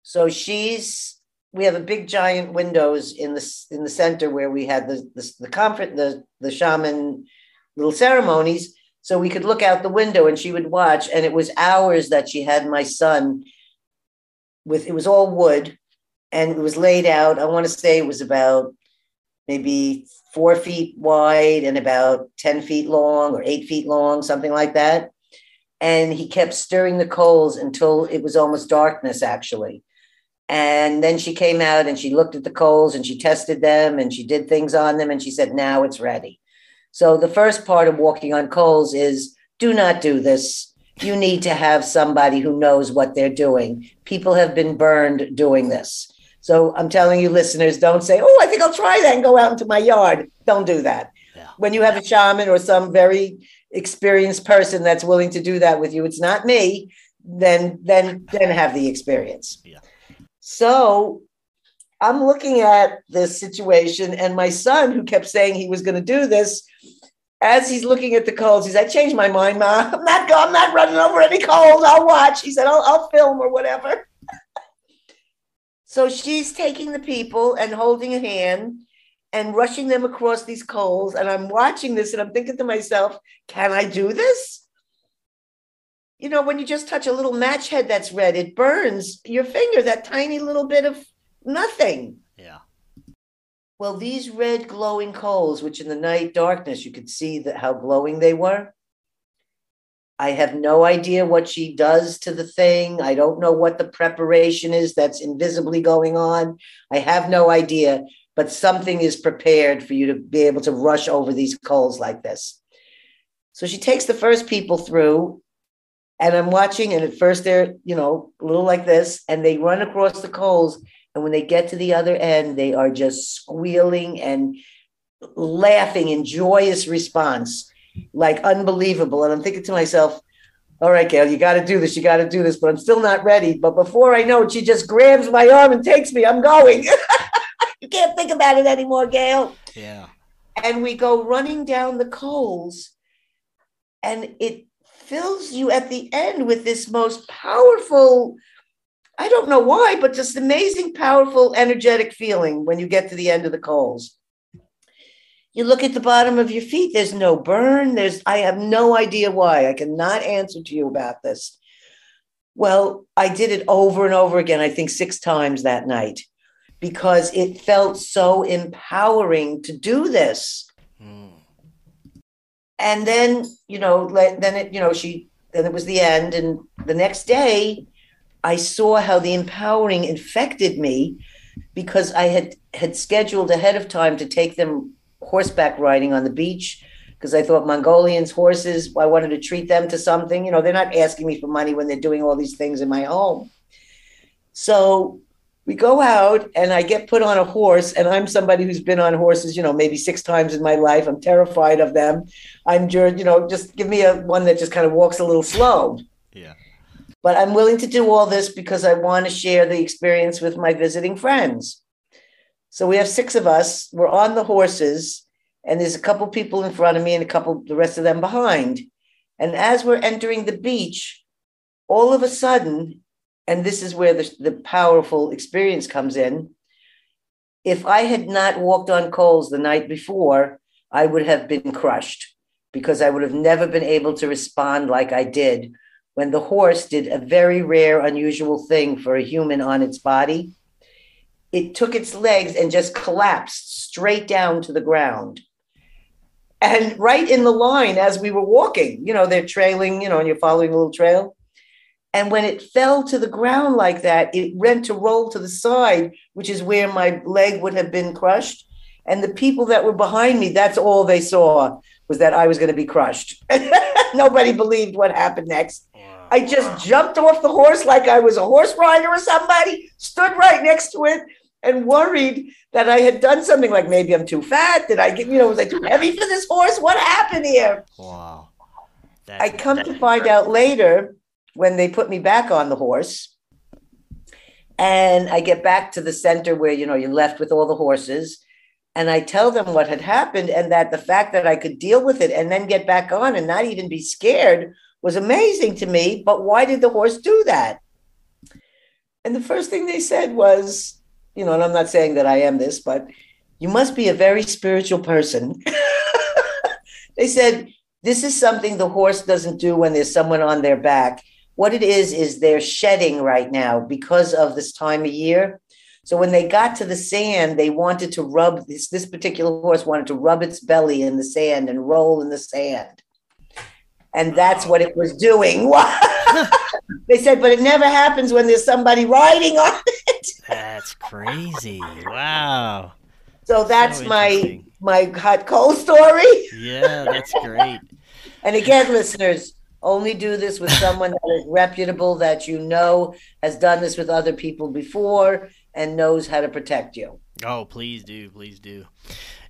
So she's we have a big giant windows in the in the center where we had the the, the comfort the the shaman little ceremonies so we could look out the window and she would watch and it was hours that she had my son with it was all wood and it was laid out i want to say it was about maybe four feet wide and about 10 feet long or eight feet long, something like that. And he kept stirring the coals until it was almost darkness, actually. And then she came out and she looked at the coals and she tested them and she did things on them and she said, now it's ready. So the first part of walking on coals is do not do this. You need to have somebody who knows what they're doing. People have been burned doing this. So I'm telling you, listeners, don't say, "Oh, I think I'll try that and go out into my yard." Don't do that. Yeah. When you have a shaman or some very experienced person that's willing to do that with you, it's not me. Then, then, then have the experience. Yeah. So I'm looking at this situation, and my son, who kept saying he was going to do this, as he's looking at the coals, he's. "I changed my mind, Ma. I'm not. I'm not running over any coals. I'll watch." He said, "I'll, I'll film or whatever." So she's taking the people and holding a hand and rushing them across these coals. And I'm watching this and I'm thinking to myself, can I do this? You know, when you just touch a little match head that's red, it burns your finger, that tiny little bit of nothing. Yeah. Well, these red glowing coals, which in the night darkness you could see that how glowing they were, I have no idea what she does to the thing. I don't know what the preparation is that's invisibly going on. I have no idea, but something is prepared for you to be able to rush over these coals like this. So she takes the first people through, and I'm watching, and at first they're, you know, a little like this, and they run across the coals. And when they get to the other end, they are just squealing and laughing in joyous response like unbelievable. And I'm thinking to myself, all right, Gail, you got to do this. You got to do this, but I'm still not ready. But before I know it, she just grabs my arm and takes me. I'm going. (laughs) you can't think about it anymore, Gail. Yeah. And we go running down the coals, and it fills you at the end with this most powerful. I don't know why, but just amazing, powerful, energetic feeling when you get to the end of the coals. You look at the bottom of your feet, there's no burn. There's, I have no idea why. I cannot answer to you about this. Well, I did it over and over again, I think six times that night, because it felt so empowering to do this. And then, you know, then it, you know, she then it was the end. And the next day, I saw how the empowering infected me because I had had scheduled ahead of time to take them horseback riding on the beach because I thought Mongolians horses I wanted to treat them to something you know they're not asking me for money when they're doing all these things in my home so we go out and I get put on a horse and I'm somebody who's been on horses, you know, maybe six times in my life. I'm terrified of them. I'm you know, just give me a one that just kind of walks a little slow. Yeah. But I'm willing to do all this because I want to share the experience with my visiting friends. So we have six of us. We're on the horses and there's a couple people in front of me and a couple the rest of them behind. And as we're entering the beach, all of a sudden and this is where the, the powerful experience comes in. If I had not walked on coals the night before, I would have been crushed because I would have never been able to respond like I did when the horse did a very rare, unusual thing for a human on its body. It took its legs and just collapsed straight down to the ground. And right in the line as we were walking, you know, they're trailing, you know, and you're following a little trail and when it fell to the ground like that, it went to roll to the side, which is where my leg would have been crushed. And the people that were behind me, that's all they saw was that I was going to be crushed. (laughs) Nobody believed what happened next. I just jumped off the horse like I was a horse rider or somebody, stood right next to it, and worried that I had done something like maybe I'm too fat. Did I get, you know, was I too heavy for this horse? What happened here? Wow. That's, I come to find out later when they put me back on the horse and I get back to the center where you know you're left with all the horses and I tell them what had happened and that the fact that I could deal with it and then get back on and not even be scared was amazing to me but why did the horse do that? And the first thing they said was you know and I'm not saying that I am this but you must be a very spiritual person. (laughs) They said this is something the horse doesn't do when there's someone on their back what it is is they're shedding right now because of this time of year. So when they got to the sand, they wanted to rub this this particular horse wanted to rub its belly in the sand and roll in the sand. And that's what it was doing. (laughs) they said, but it never happens when there's somebody riding on it. That's crazy. Wow. So that's so my my hot cold story. Yeah, that's great. and again, listeners, only do this with someone that is reputable that you know has done this with other people before and knows how to protect you. Oh, please do, please do.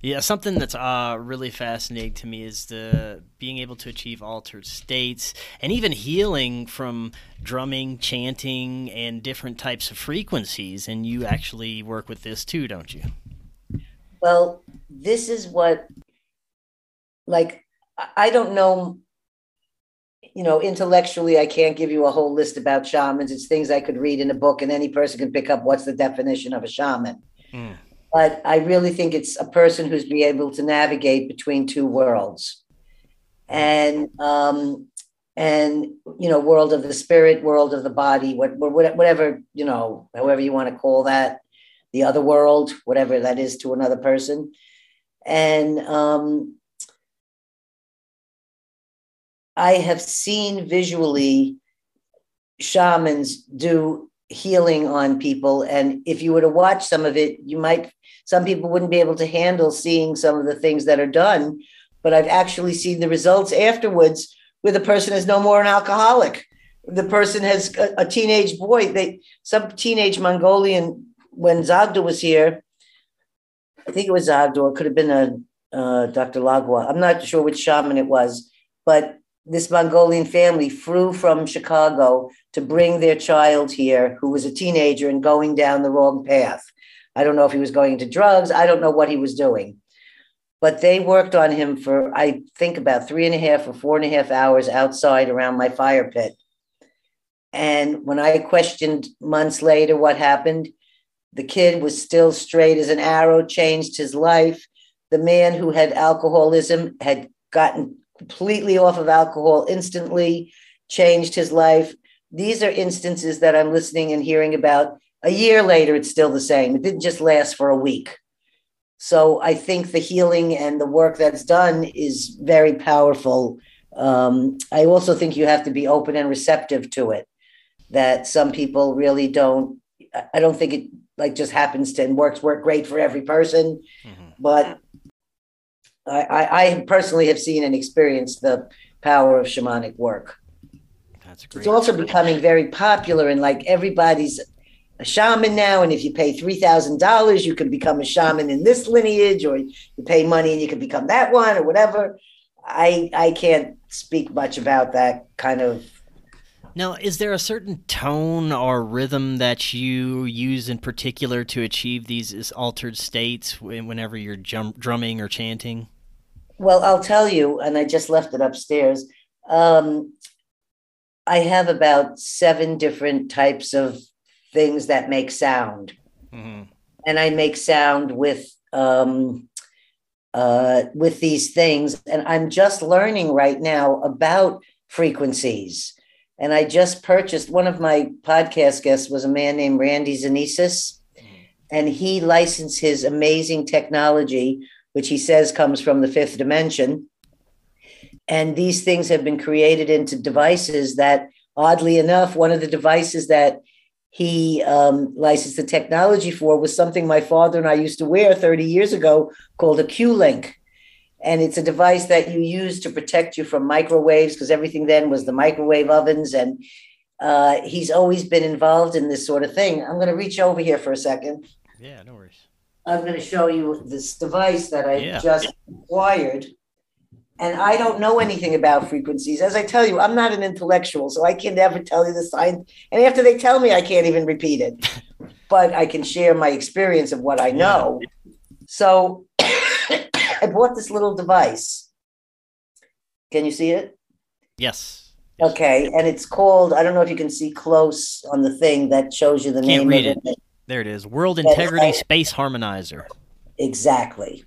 Yeah, something that's uh, really fascinating to me is the being able to achieve altered states and even healing from drumming, chanting, and different types of frequencies. And you actually work with this too, don't you? Well, this is what, like, I don't know you know, intellectually, I can't give you a whole list about shamans. It's things I could read in a book, and any person can pick up what's the definition of a shaman. Mm. But I really think it's a person who's be able to navigate between two worlds, and um, and you know, world of the spirit, world of the body, what, whatever you know, however you want to call that, the other world, whatever that is to another person, and um, I have seen visually shamans do healing on people. And if you were to watch some of it, you might, some people wouldn't be able to handle seeing some of the things that are done. But I've actually seen the results afterwards where the person is no more an alcoholic. The person has a, a teenage boy, they some teenage Mongolian when Zagdo was here. I think it was Zagdo, it could have been a uh, Dr. Lagwa. I'm not sure which shaman it was, but this Mongolian family flew from Chicago to bring their child here, who was a teenager and going down the wrong path. I don't know if he was going into drugs. I don't know what he was doing. But they worked on him for, I think, about three and a half or four and a half hours outside around my fire pit. And when I questioned months later what happened, the kid was still straight as an arrow, changed his life. The man who had alcoholism had gotten completely off of alcohol instantly, changed his life. These are instances that I'm listening and hearing about. A year later, it's still the same. It didn't just last for a week. So I think the healing and the work that's done is very powerful Um, I also think you have to be open and receptive to it. That some people really don't. I don't think it like just happens to and works work great for every person, mm-hmm. but I, I, I personally have seen and experienced the power of shamanic work. That's great. It's also becoming very popular and like everybody's a shaman now, and if you pay three thousand dollars, you can become a shaman in this lineage, or you pay money and you can become that one, or whatever. I I can't speak much about that kind of. Now, is there a certain tone or rhythm that you use in particular to achieve these altered states whenever you're drumming or chanting? Well, I'll tell you, and I just left it upstairs. Um, I have about seven different types of things that make sound. Mm-hmm. And I make sound with um, uh, with these things. And I'm just learning right now about frequencies. And I just purchased one of my podcast guests was a man named Randy Zanesis. Mm-hmm. And he licensed his amazing technology, which he says comes from the fifth dimension. And these things have been created into devices that, oddly enough, one of the devices that he um, licensed the technology for was something my father and I used to wear 30 years ago called a Q-Link. And it's a device that you use to protect you from microwaves because everything then was the microwave ovens. And uh, he's always been involved in this sort of thing. I'm going to reach over here for a second. Yeah, no worries. I'm going to show you this device that I yeah. just acquired and I don't know anything about frequencies. As I tell you, I'm not an intellectual, so I can never tell you the science. And after they tell me, I can't even repeat it. (laughs) but I can share my experience of what I know. So (coughs) I bought this little device. Can you see it? Yes. Okay, and it's called. I don't know if you can see close on the thing that shows you the Can't name read of it. it. There it is. World Integrity Space Harmonizer. Exactly.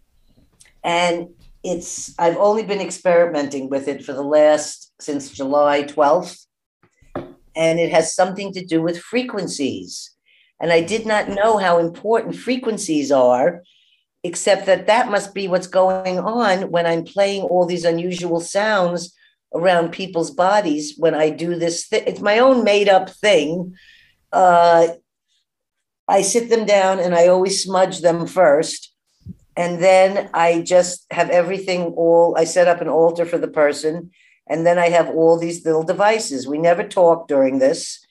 And it's I've only been experimenting with it for the last since July 12th and it has something to do with frequencies and I did not know how important frequencies are except that that must be what's going on when I'm playing all these unusual sounds around people's bodies when I do this th- it's my own made up thing uh, I sit them down and I always smudge them first and then I just have everything all, I set up an altar for the person. And then I have all these little devices. We never talk during this,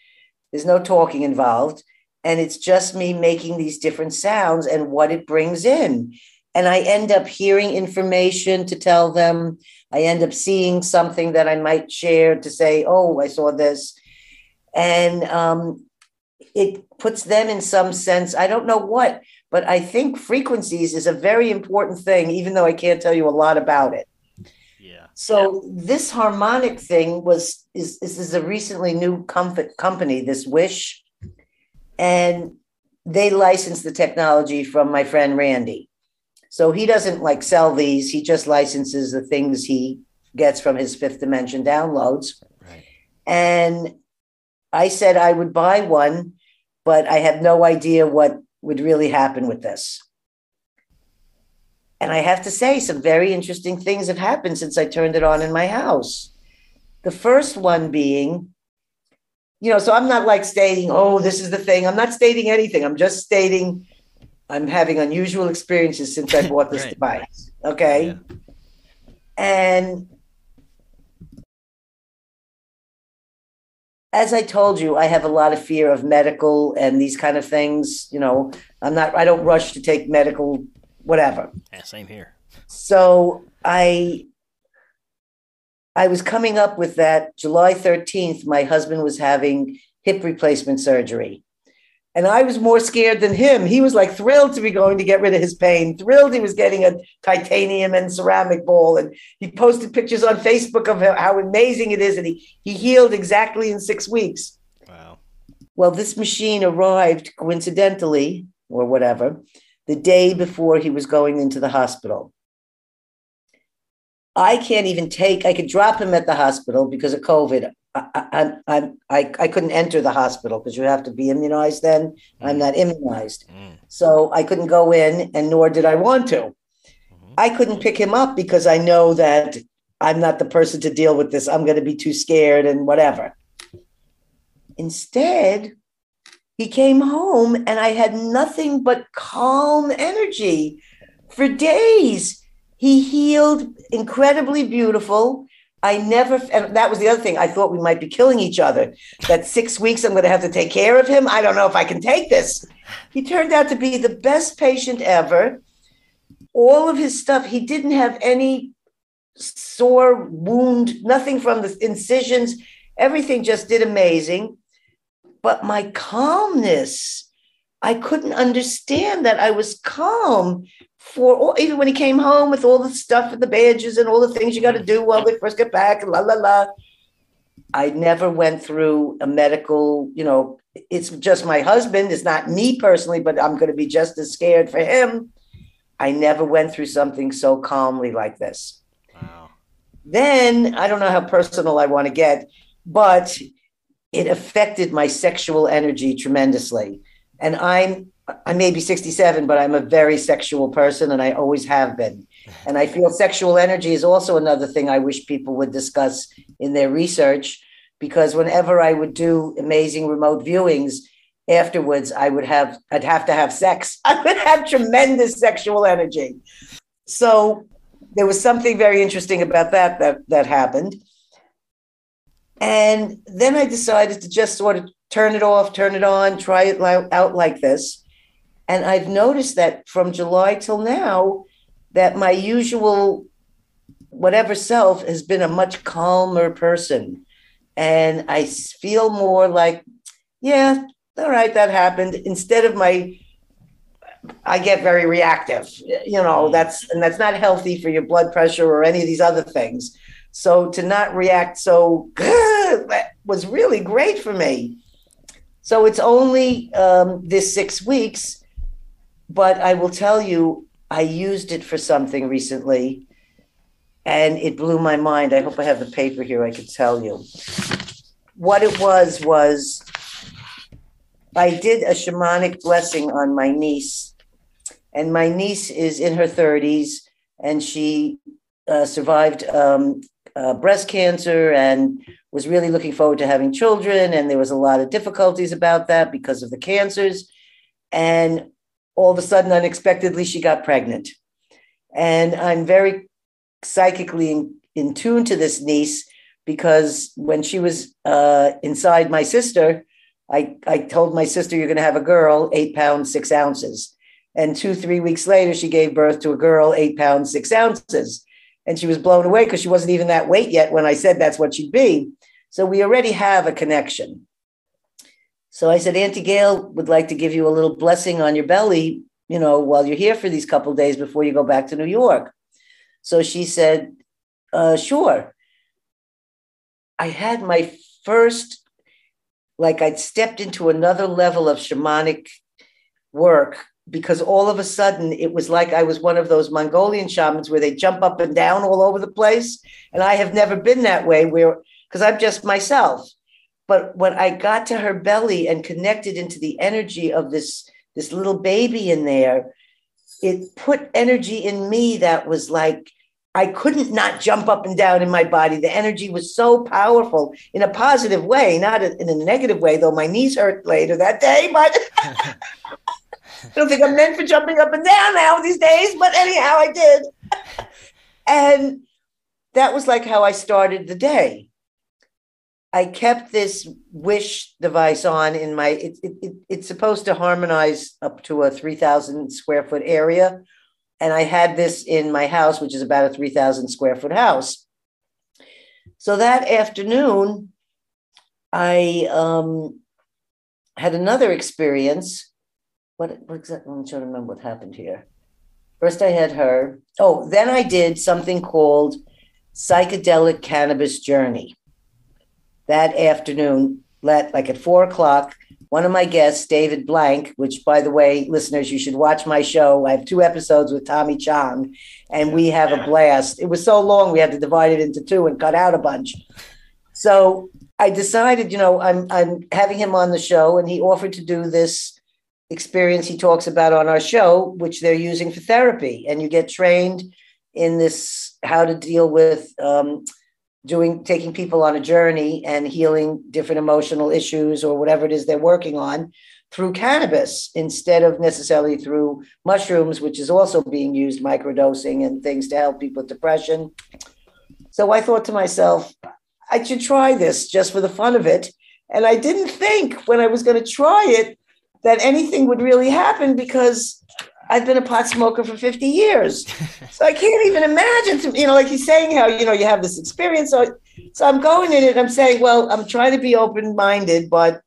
there's no talking involved. And it's just me making these different sounds and what it brings in. And I end up hearing information to tell them. I end up seeing something that I might share to say, oh, I saw this. And um, it puts them in some sense, I don't know what, but I think frequencies is a very important thing, even though I can't tell you a lot about it. Yeah. So yeah. this harmonic thing was is this is a recently new comfort company, this Wish, and they licensed the technology from my friend Randy. So he doesn't like sell these; he just licenses the things he gets from his fifth dimension downloads. Right. And I said I would buy one, but I have no idea what would really happen with this. And I have to say, some very interesting things have happened since I turned it on in my house. The first one being, you know, so I'm not like stating, oh, this is the thing. I'm not stating anything. I'm just stating I'm having unusual experiences since I bought this (laughs) right. device. Okay. Yeah. And as I told you, I have a lot of fear of medical and these kind of things. You know, I'm not, I don't rush to take medical, whatever. Yeah, same here. So I, I was coming up with that July 13th, my husband was having hip replacement surgery. And I was more scared than him. He was like thrilled to be going to get rid of his pain, thrilled he was getting a titanium and ceramic ball. And he posted pictures on Facebook of how amazing it is. And he, he healed exactly in six weeks. Wow. Well, this machine arrived coincidentally or whatever the day before he was going into the hospital. I can't even take, I could drop him at the hospital because of COVID. I, I, I, I couldn't enter the hospital because you have to be immunized then. I'm not immunized. Mm. So I couldn't go in, and nor did I want to. Mm-hmm. I couldn't pick him up because I know that I'm not the person to deal with this. I'm going to be too scared and whatever. Instead, he came home and I had nothing but calm energy for days. He healed incredibly beautiful. I never, and that was the other thing. I thought we might be killing each other. That six weeks I'm going to have to take care of him. I don't know if I can take this. He turned out to be the best patient ever. All of his stuff, he didn't have any sore wound, nothing from the incisions. Everything just did amazing. But my calmness, I couldn't understand that I was calm for all, even when he came home with all the stuff and the badges and all the things you got to do while they first get back and la la la. I never went through a medical, you know, it's just my husband. It's not me personally, but I'm going to be just as scared for him. I never went through something so calmly like this. Wow. Then I don't know how personal I want to get, but it affected my sexual energy tremendously. And I'm I may be 67, but I'm a very sexual person and I always have been. And I feel sexual energy is also another thing I wish people would discuss in their research because whenever I would do amazing remote viewings, afterwards I would have I'd have to have sex. (laughs) I would have tremendous sexual energy. So there was something very interesting about that that that happened. And then I decided to just sort of turn it off, turn it on, try it out like this. And I've noticed that from July till now, that my usual whatever self has been a much calmer person. And I feel more like, yeah, all right, that happened. Instead of my, I get very reactive, you know, that's, and that's not healthy for your blood pressure or any of these other things. So to not react so (laughs) that was really great for me. So it's only um, this six weeks, but I will tell you, I used it for something recently and it blew my mind. I hope I have the paper here, I could tell you. What it was was I did a shamanic blessing on my niece, and my niece is in her 30s and she uh, survived um, uh, breast cancer and was really looking forward to having children. And there was a lot of difficulties about that because of the cancers. And all of a sudden, unexpectedly, she got pregnant. And I'm very psychically in, in tune to this niece because when she was uh, inside my sister, I, I told my sister, You're going to have a girl, eight pounds, six ounces. And two, three weeks later, she gave birth to a girl, eight pounds, six ounces and she was blown away because she wasn't even that weight yet when I said that's what she'd be. So we already have a connection. So I said, Auntie Gail would like to give you a little blessing on your belly, you know, while you're here for these couple days before you go back to New York. So she said, uh, sure. I had my first, like I'd stepped into another level of shamanic work because all of a sudden it was like I was one of those Mongolian shamans where they jump up and down all over the place. And I have never been that way where, because I'm just myself. But when I got to her belly and connected into the energy of this, this little baby in there, it put energy in me that was like, I couldn't not jump up and down in my body. The energy was so powerful in a positive way, not in a negative way, though my knees hurt later that day. But (laughs) I don't think I'm meant for jumping up and down now these days, but anyhow, I did. and that was like how I started the day. I kept this wish device on in my, it, it, it, it's supposed to harmonize up to a 3,000 square foot area. And I had this in my house, which is about a 3,000 square foot house. So that afternoon, I um, had another experience what, what exactly, I'm trying to remember what happened here. First, I had her. Oh, then I did something called Psychedelic Cannabis Journey. That afternoon, let like at four o'clock, one of my guests, David Blank, which by the way, listeners, you should watch my show. I have two episodes with Tommy Chong, and we have a blast. It was so long we had to divide it into two and cut out a bunch. So I decided, you know, I'm I'm having him on the show, and he offered to do this experience he talks about on our show, which they're using for therapy. And you get trained in this how to deal with um, doing taking people on a journey and healing different emotional issues or whatever it is they're working on through cannabis instead of necessarily through mushrooms, which is also being used microdosing and things to help people with depression. So I thought to myself, I should try this just for the fun of it. And I didn't think when I was going to try it that anything would really happen because I've been a pot smoker for 50 years. so I can't even imagine, to, you know, like he's saying how, you know, you have this experience. So, so I'm going in it. I'm saying, well, I'm trying to be open minded, but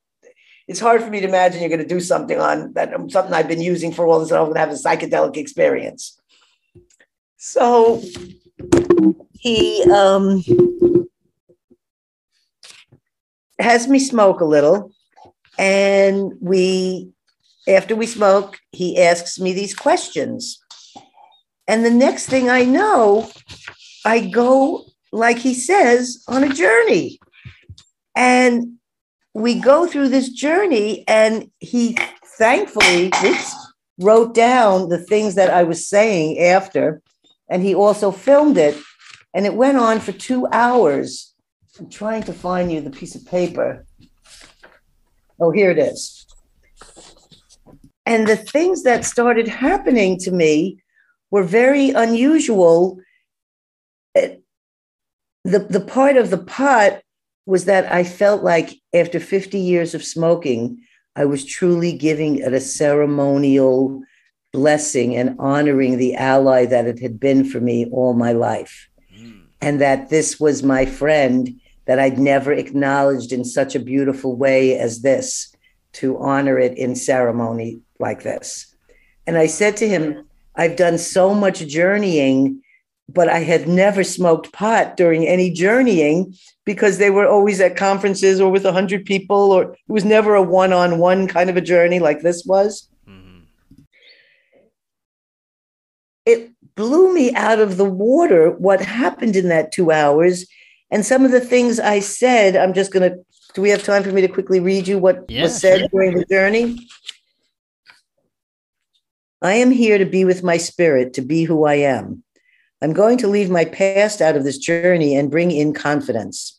it's hard for me to imagine you're going to do something on that, um, something I've been using for all this. I'm going to have a psychedelic experience. So he um, has me smoke a little. And we, after we smoke, he asks me these questions. And the next thing I know, I go, like he says, on a journey. And we go through this journey, and he thankfully oops, wrote down the things that I was saying after. And he also filmed it. And it went on for two hours. I'm trying to find you the piece of paper. Oh, here it is. And the things that started happening to me were very unusual. It, the, the part of the pot was that I felt like after 50 years of smoking, I was truly giving it a ceremonial blessing and honoring the ally that it had been for me all my life. Mm. And that this was my friend that I'd never acknowledged in such a beautiful way as this to honor it in ceremony like this. And I said to him, I've done so much journeying, but I had never smoked pot during any journeying because they were always at conferences or with a hundred people, or it was never a one-on-one kind of a journey like this was. Mm-hmm. It blew me out of the water what happened in that two hours and some of the things I said, I'm just going to, do we have time for me to quickly read you what yeah, was said sure. during the journey? I am here to be with my spirit, to be who I am. I'm going to leave my past out of this journey and bring in confidence.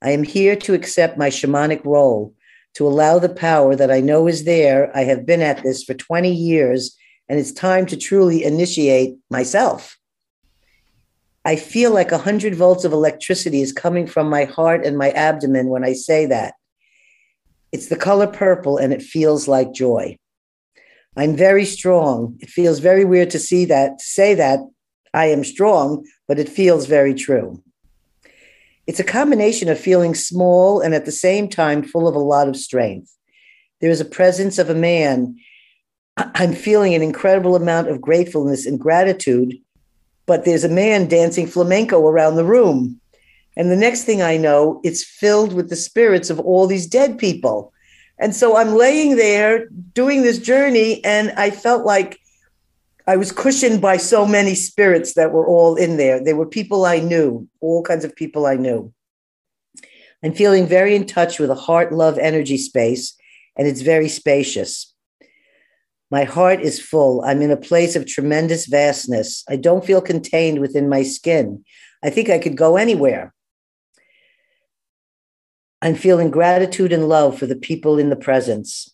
I am here to accept my shamanic role, to allow the power that I know is there. I have been at this for 20 years, and it's time to truly initiate myself. I feel like 100 volts of electricity is coming from my heart and my abdomen when I say that. It's the color purple and it feels like joy. I'm very strong. It feels very weird to see that, to say that I am strong, but it feels very true. It's a combination of feeling small and at the same time full of a lot of strength. There is a presence of a man. I'm feeling an incredible amount of gratefulness and gratitude but there's a man dancing flamenco around the room. And the next thing I know, it's filled with the spirits of all these dead people. And so I'm laying there doing this journey, and I felt like I was cushioned by so many spirits that were all in there. There were people I knew, all kinds of people I knew. I'm feeling very in touch with a heart love energy space, and it's very spacious. My heart is full. I'm in a place of tremendous vastness. I don't feel contained within my skin. I think I could go anywhere. I'm feeling gratitude and love for the people in the presence.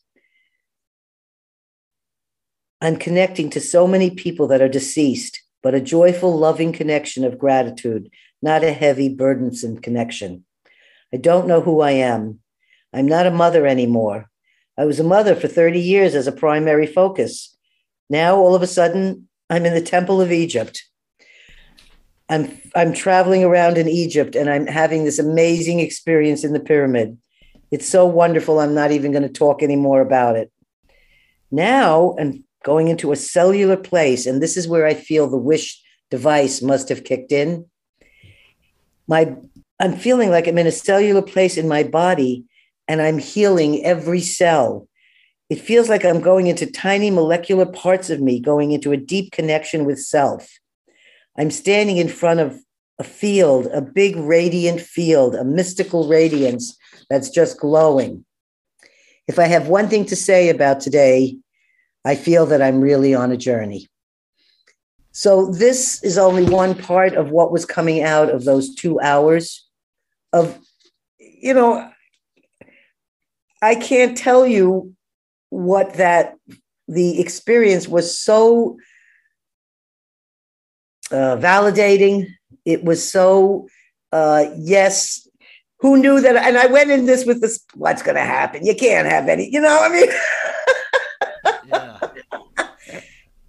I'm connecting to so many people that are deceased, but a joyful, loving connection of gratitude, not a heavy, burdensome connection. I don't know who I am. I'm not a mother anymore. I was a mother for 30 years as a primary focus. Now, all of a sudden, I'm in the Temple of Egypt. I'm, I'm traveling around in Egypt and I'm having this amazing experience in the pyramid. It's so wonderful. I'm not even going to talk anymore about it. Now, I'm going into a cellular place, and this is where I feel the wish device must have kicked in. My, I'm feeling like I'm in a cellular place in my body and I'm healing every cell. It feels like I'm going into tiny molecular parts of me, going into a deep connection with self. I'm standing in front of a field, a big radiant field, a mystical radiance that's just glowing. If I have one thing to say about today, I feel that I'm really on a journey. So this is only one part of what was coming out of those two hours of, you know, I can't tell you what that the experience was so uh, validating. It was so uh, yes. Who knew that? And I went in this with this. What's going to happen? You can't have any. You know. I mean. yeah.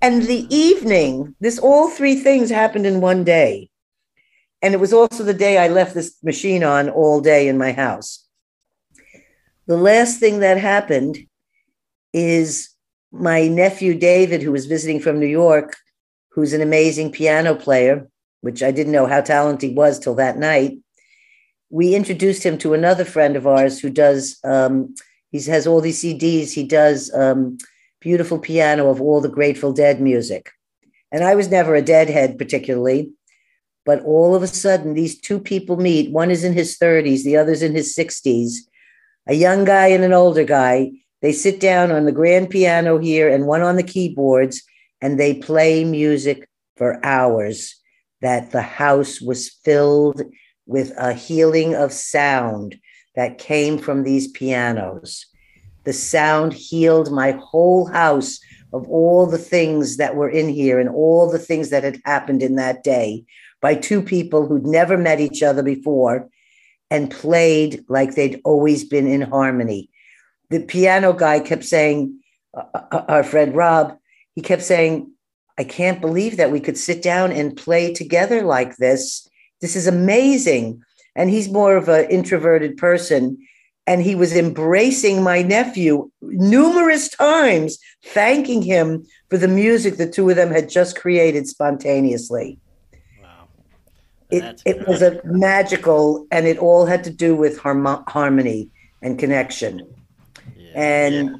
And the evening, this all three things happened in one day. And it was also the day I left this machine on all day in my house. The last thing that happened is my nephew David, who was visiting from New York, who's an amazing piano player, which I didn't know how talented he was till that night. We introduced him to another friend of ours who does, um, he has all these CDs. He does um, beautiful piano of all the Grateful Dead music. And I was never a Deadhead particularly, but all of a sudden, these two people meet. One is in his 30s, the other's in his 60s, a young guy and an older guy. They sit down on the grand piano here and one on the keyboards, and they play music for hours. That the house was filled with a healing of sound that came from these pianos. The sound healed my whole house of all the things that were in here and all the things that had happened in that day by two people who'd never met each other before and played like they'd always been in harmony. The piano guy kept saying, uh, uh, uh our friend Rob, he kept saying, I can't believe that we could sit down and play together like this. This is amazing. And he's more of an introverted person and he was embracing my nephew numerous times, thanking him for the music the two of them had just created spontaneously. Wow. It, it was a magical, and it all had to do with harm- harmony and connection. Yeah. And yeah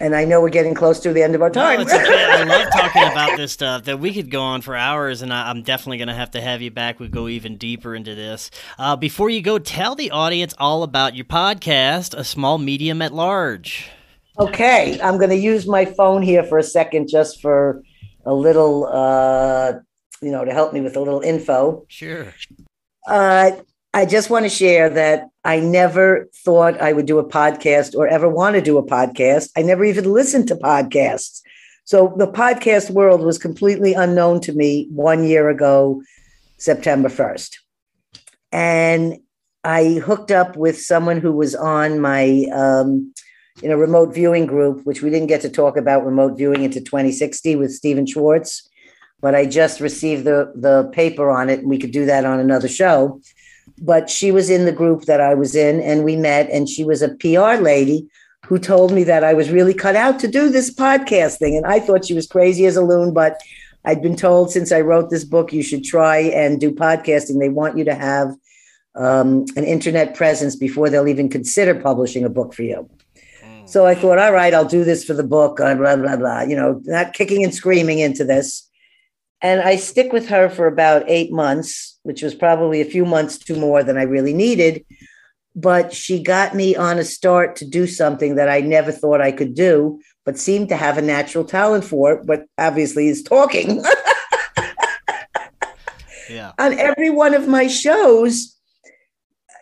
and I know we're getting close to the end of our time. No, okay. I (laughs) love talking about this stuff. That we could go on for hours, and I, am definitely going to have to have you back. We go even deeper into this. Uh, before you go, tell the audience all about your podcast, A Small Medium at Large. Okay, I'm going to use my phone here for a second, just for a little, uh, you know, to help me with a little info. Sure. Uh, I just want to share that I never thought I would do a podcast or ever want to do a podcast. I never even listened to podcasts. So the podcast world was completely unknown to me one year ago, September 1st. And I hooked up with someone who was on my um, in a remote viewing group, which we didn't get to talk about remote viewing into 2060 with Stephan Schwartz, but I just received the the paper on it, and we could do that on another show but she was in the group that I was in, and we met, and she was a PR lady who told me that I was really cut out to do this podcast thing. And I thought she was crazy as a loon, but I'd been told since I wrote this book, you should try and do podcasting. They want you to have um, an internet presence before they'll even consider publishing a book for you. Hmm. So I thought, all right, I'll do this for the book, blah, blah, blah, blah, you know, not kicking and screaming into this. And I stick with her for about eight months, which was probably a few months too more than I really needed. But she got me on a start to do something that I never thought I could do, but seemed to have a natural talent for, but obviously is talking. (laughs) yeah. On every one of my shows,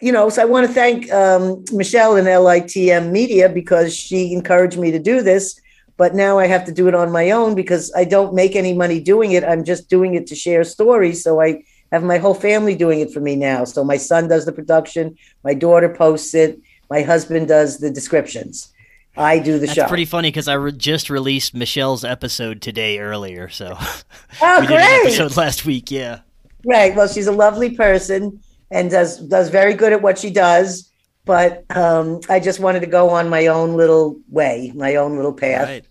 you know, so I want to thank um, Michelle and LITM Media because she encouraged me to do this but now I have to do it on my own because I don't make any money doing it. I'm just doing it to share stories. So I have my whole family doing it for me now. So my son does the production, my daughter posts it, my husband does the descriptions. I do the That's show. pretty funny because I re- just released Michelle's episode today earlier. So (laughs) oh, we great. did an episode last week. Yeah. Right. Well, she's a lovely person and does does very good at what she does but um, I just wanted to go on my own little way, my own little path. Right.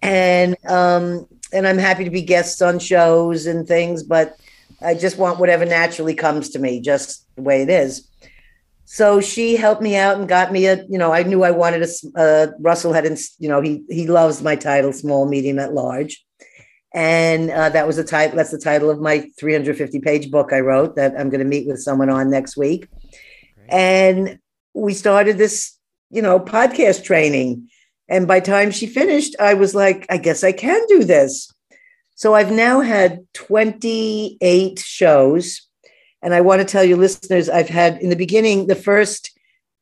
And um, and I'm happy to be guests on shows and things, but I just want whatever naturally comes to me, just the way it is. So she helped me out and got me a, you know, I knew I wanted a, uh, Russell had, you know, he, he loves my title, small, medium at large. And uh, that was the title, that's the title of my 350 page book I wrote that I'm going to meet with someone on next week. Great. And we started this, you know, podcast training. And by time she finished, I was like, I guess I can do this. So I've now had 28 shows. And I want to tell you, listeners, I've had in the beginning, the first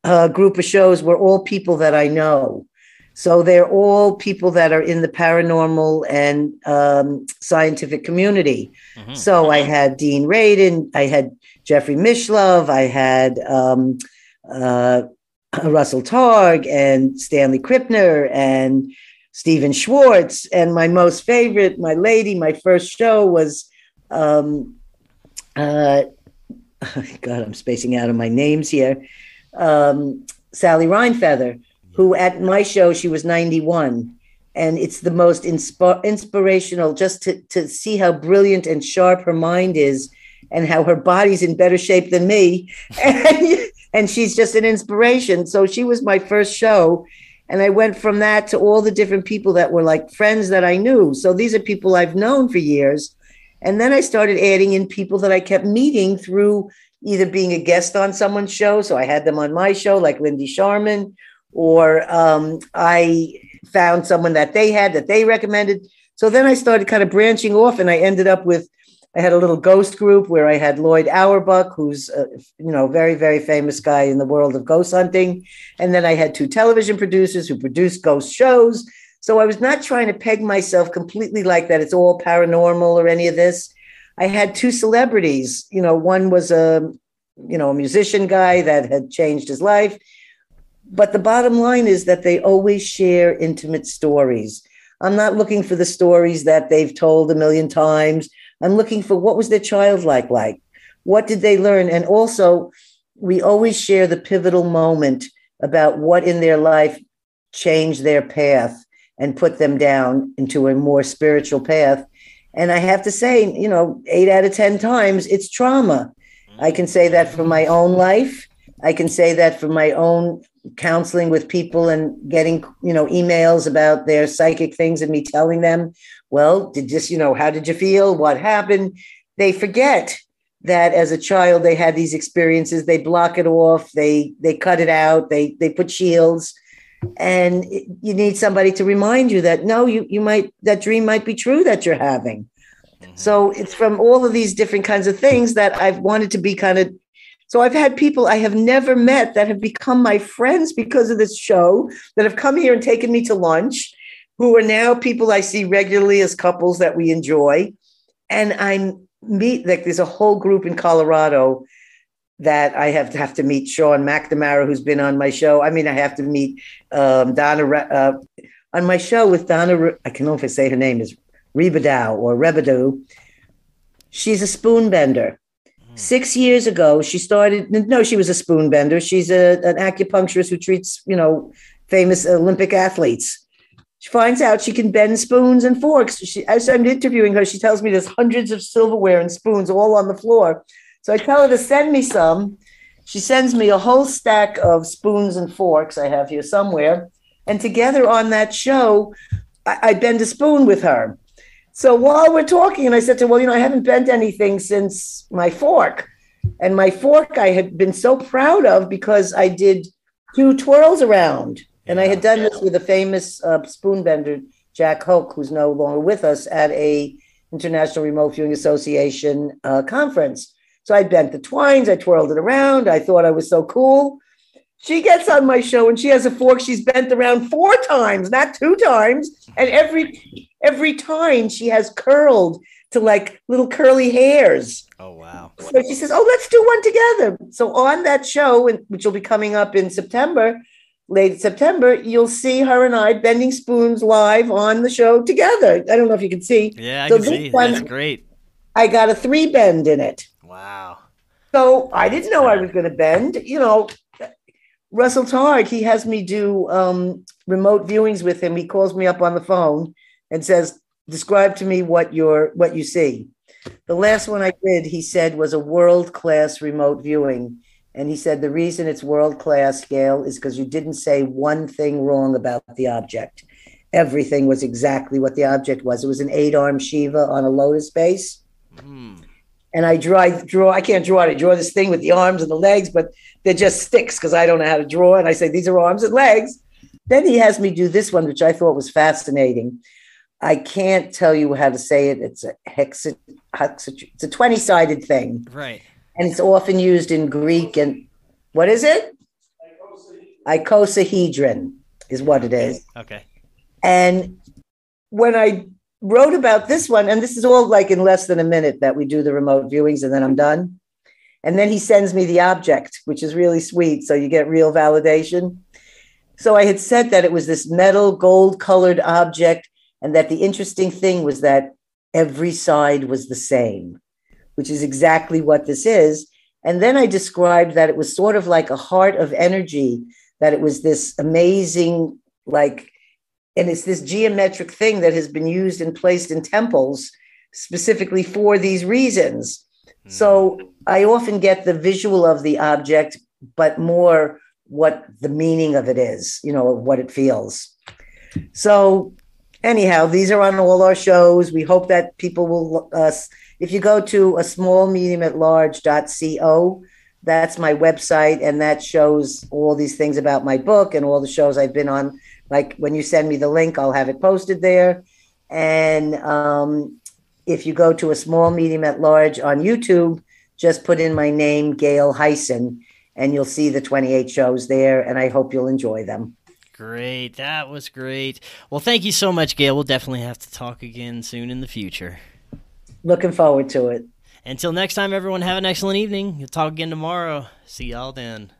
uh, group of shows were all people that I know. So they're all people that are in the paranormal and um, scientific community. Mm-hmm. So I had Dean Radin, I had Jeffrey Mishlove, I had um, uh, Russell Targ and Stanley Krippner and Stephan Schwartz. And my most favorite, my lady, my first show was, um, uh, (laughs) God, I'm spacing out on my names here. Um, Sally Rhine Feather, who at my show, she was 91. And it's the most insp- inspirational just to, to see how brilliant and sharp her mind is and how her body's in better shape than me. (laughs) and, and she's just an inspiration. So she was my first show. And I went from that to all the different people that were like friends that I knew. So these are people I've known for years. And then I started adding in people that I kept meeting through either being a guest on someone's show. So I had them on my show, like Lindy Sharman, or um, I found someone that they had that they recommended. So then I started kind of branching off and I ended up with I had a little ghost group where I had Lloyd Auerbach, who's a, you know very very famous guy in the world of ghost hunting, and then I had two television producers who produced ghost shows. So I was not trying to peg myself completely like that. It's all paranormal or any of this. I had two celebrities. You know, one was a you know a musician guy that had changed his life, but the bottom line is that they always share intimate stories. I'm not looking for the stories that they've told a million times I'm looking for what was their child like like? What did they learn? And also, we always share the pivotal moment about what in their life changed their path and put them down into a more spiritual path. And I have to say, you know, eight out of 10 times it's trauma. I can say that for my own life. I can say that for my own counseling with people and getting, you know, emails about their psychic things and me telling them well, did this, you know, how did you feel? What happened? They forget that as a child they had these experiences. They block it off. They they cut it out. They they put shields, and you need somebody to remind you that no, you you might that dream might be true that you're having. Mm-hmm. So it's from all of these different kinds of things that I've wanted to be kind of. So I've had people I have never met that have become my friends because of this show that have come here and taken me to lunch who are now people I see regularly as couples that we enjoy. And I meet like there's a whole group in Colorado that I have to have to meet Sean McNamara, who's been on my show. I mean, I have to meet um, Donna uh, on my show with Donna. I can if say her name is Rebadow or Rebadou. She's a spoon bender. Hmm. Six years ago, she started. No, she was a spoon bender. She's a, an acupuncturist who treats, you know, famous Olympic athletes. She finds out she can bend spoons and forks. She, as I'm interviewing her, she tells me there's hundreds of silverware and spoons all on the floor. So I tell her to send me some. She sends me a whole stack of spoons and forks I have here somewhere. And together on that show, I, I bend a spoon with her. So while we're talking, and I said to her, Well, you know, I haven't bent anything since my fork. And my fork I had been so proud of because I did two twirls around. And I had done this with a famous uh, spoon bender, Jack Houck, who's no longer with us, at a International Remote Viewing Association uh, conference. So I bent the twines, I twirled it around. I thought I was so cool. She gets on my show and she has a fork she's bent around four times, not two times. And every every time she has curled to like little curly hairs. Oh wow. So she says, Oh, let's do one together. So on that show, which will be coming up in September, late September, you'll see her and I bending spoons live on the show together. I don't know if you can see. Yeah, I so can see. One, That's great. I got a three bend in it. Wow. So I didn't know I was going to bend. You know, Russell Targ, he has me do um, remote viewings with him. He calls me up on the phone and says, "Describe to me what you're what you see." The last one I did, he said, was a world class remote viewing and he said, the reason it's world class, Gail, is because you didn't say one thing wrong about the object. Everything was exactly what the object was. It was an eight arm Shiva on a lotus base. Mm. And I draw, I draw, I can't draw it. I draw this thing with the arms and the legs, but they're just sticks because I don't know how to draw. And I say, these are arms and legs. Then he has me do this one, which I thought was fascinating. I can't tell you how to say it. It's a hexa, hexa it's a 20 sided thing. Right. And it's often used in Greek. And what is it? Icosahedron is what it is. Okay. And when I wrote about this one, and this is all like in less than a minute that we do the remote viewings and then I'm done. And then he sends me the object, which is really sweet. So you get real validation. So I had said that it was this metal gold colored object, and that the interesting thing was that every side was the same, which is exactly what this is. And then I described that it was sort of like a heart of energy, that it was this amazing, like, and it's this geometric thing that has been used and placed in temples specifically for these reasons. Mm. So I often get the visual of the object, but more what the meaning of it is, you know, what it feels. So, anyhow, these are on all our shows. We hope that people will, uh, if you go to a small medium at large.co, that's my website, and that shows all these things about my book and all the shows I've been on. Like when you send me the link, I'll have it posted there. And um, if you go to a small medium at large on YouTube, just put in my name, Gail Hayssen, and you'll see the 28 shows there. And I hope you'll enjoy them. Great. That was great. Well, thank you so much, Gail. We'll definitely have to talk again soon in the future. Looking forward to it. Until next time, everyone, have an excellent evening. We'll talk again tomorrow. See y'all then.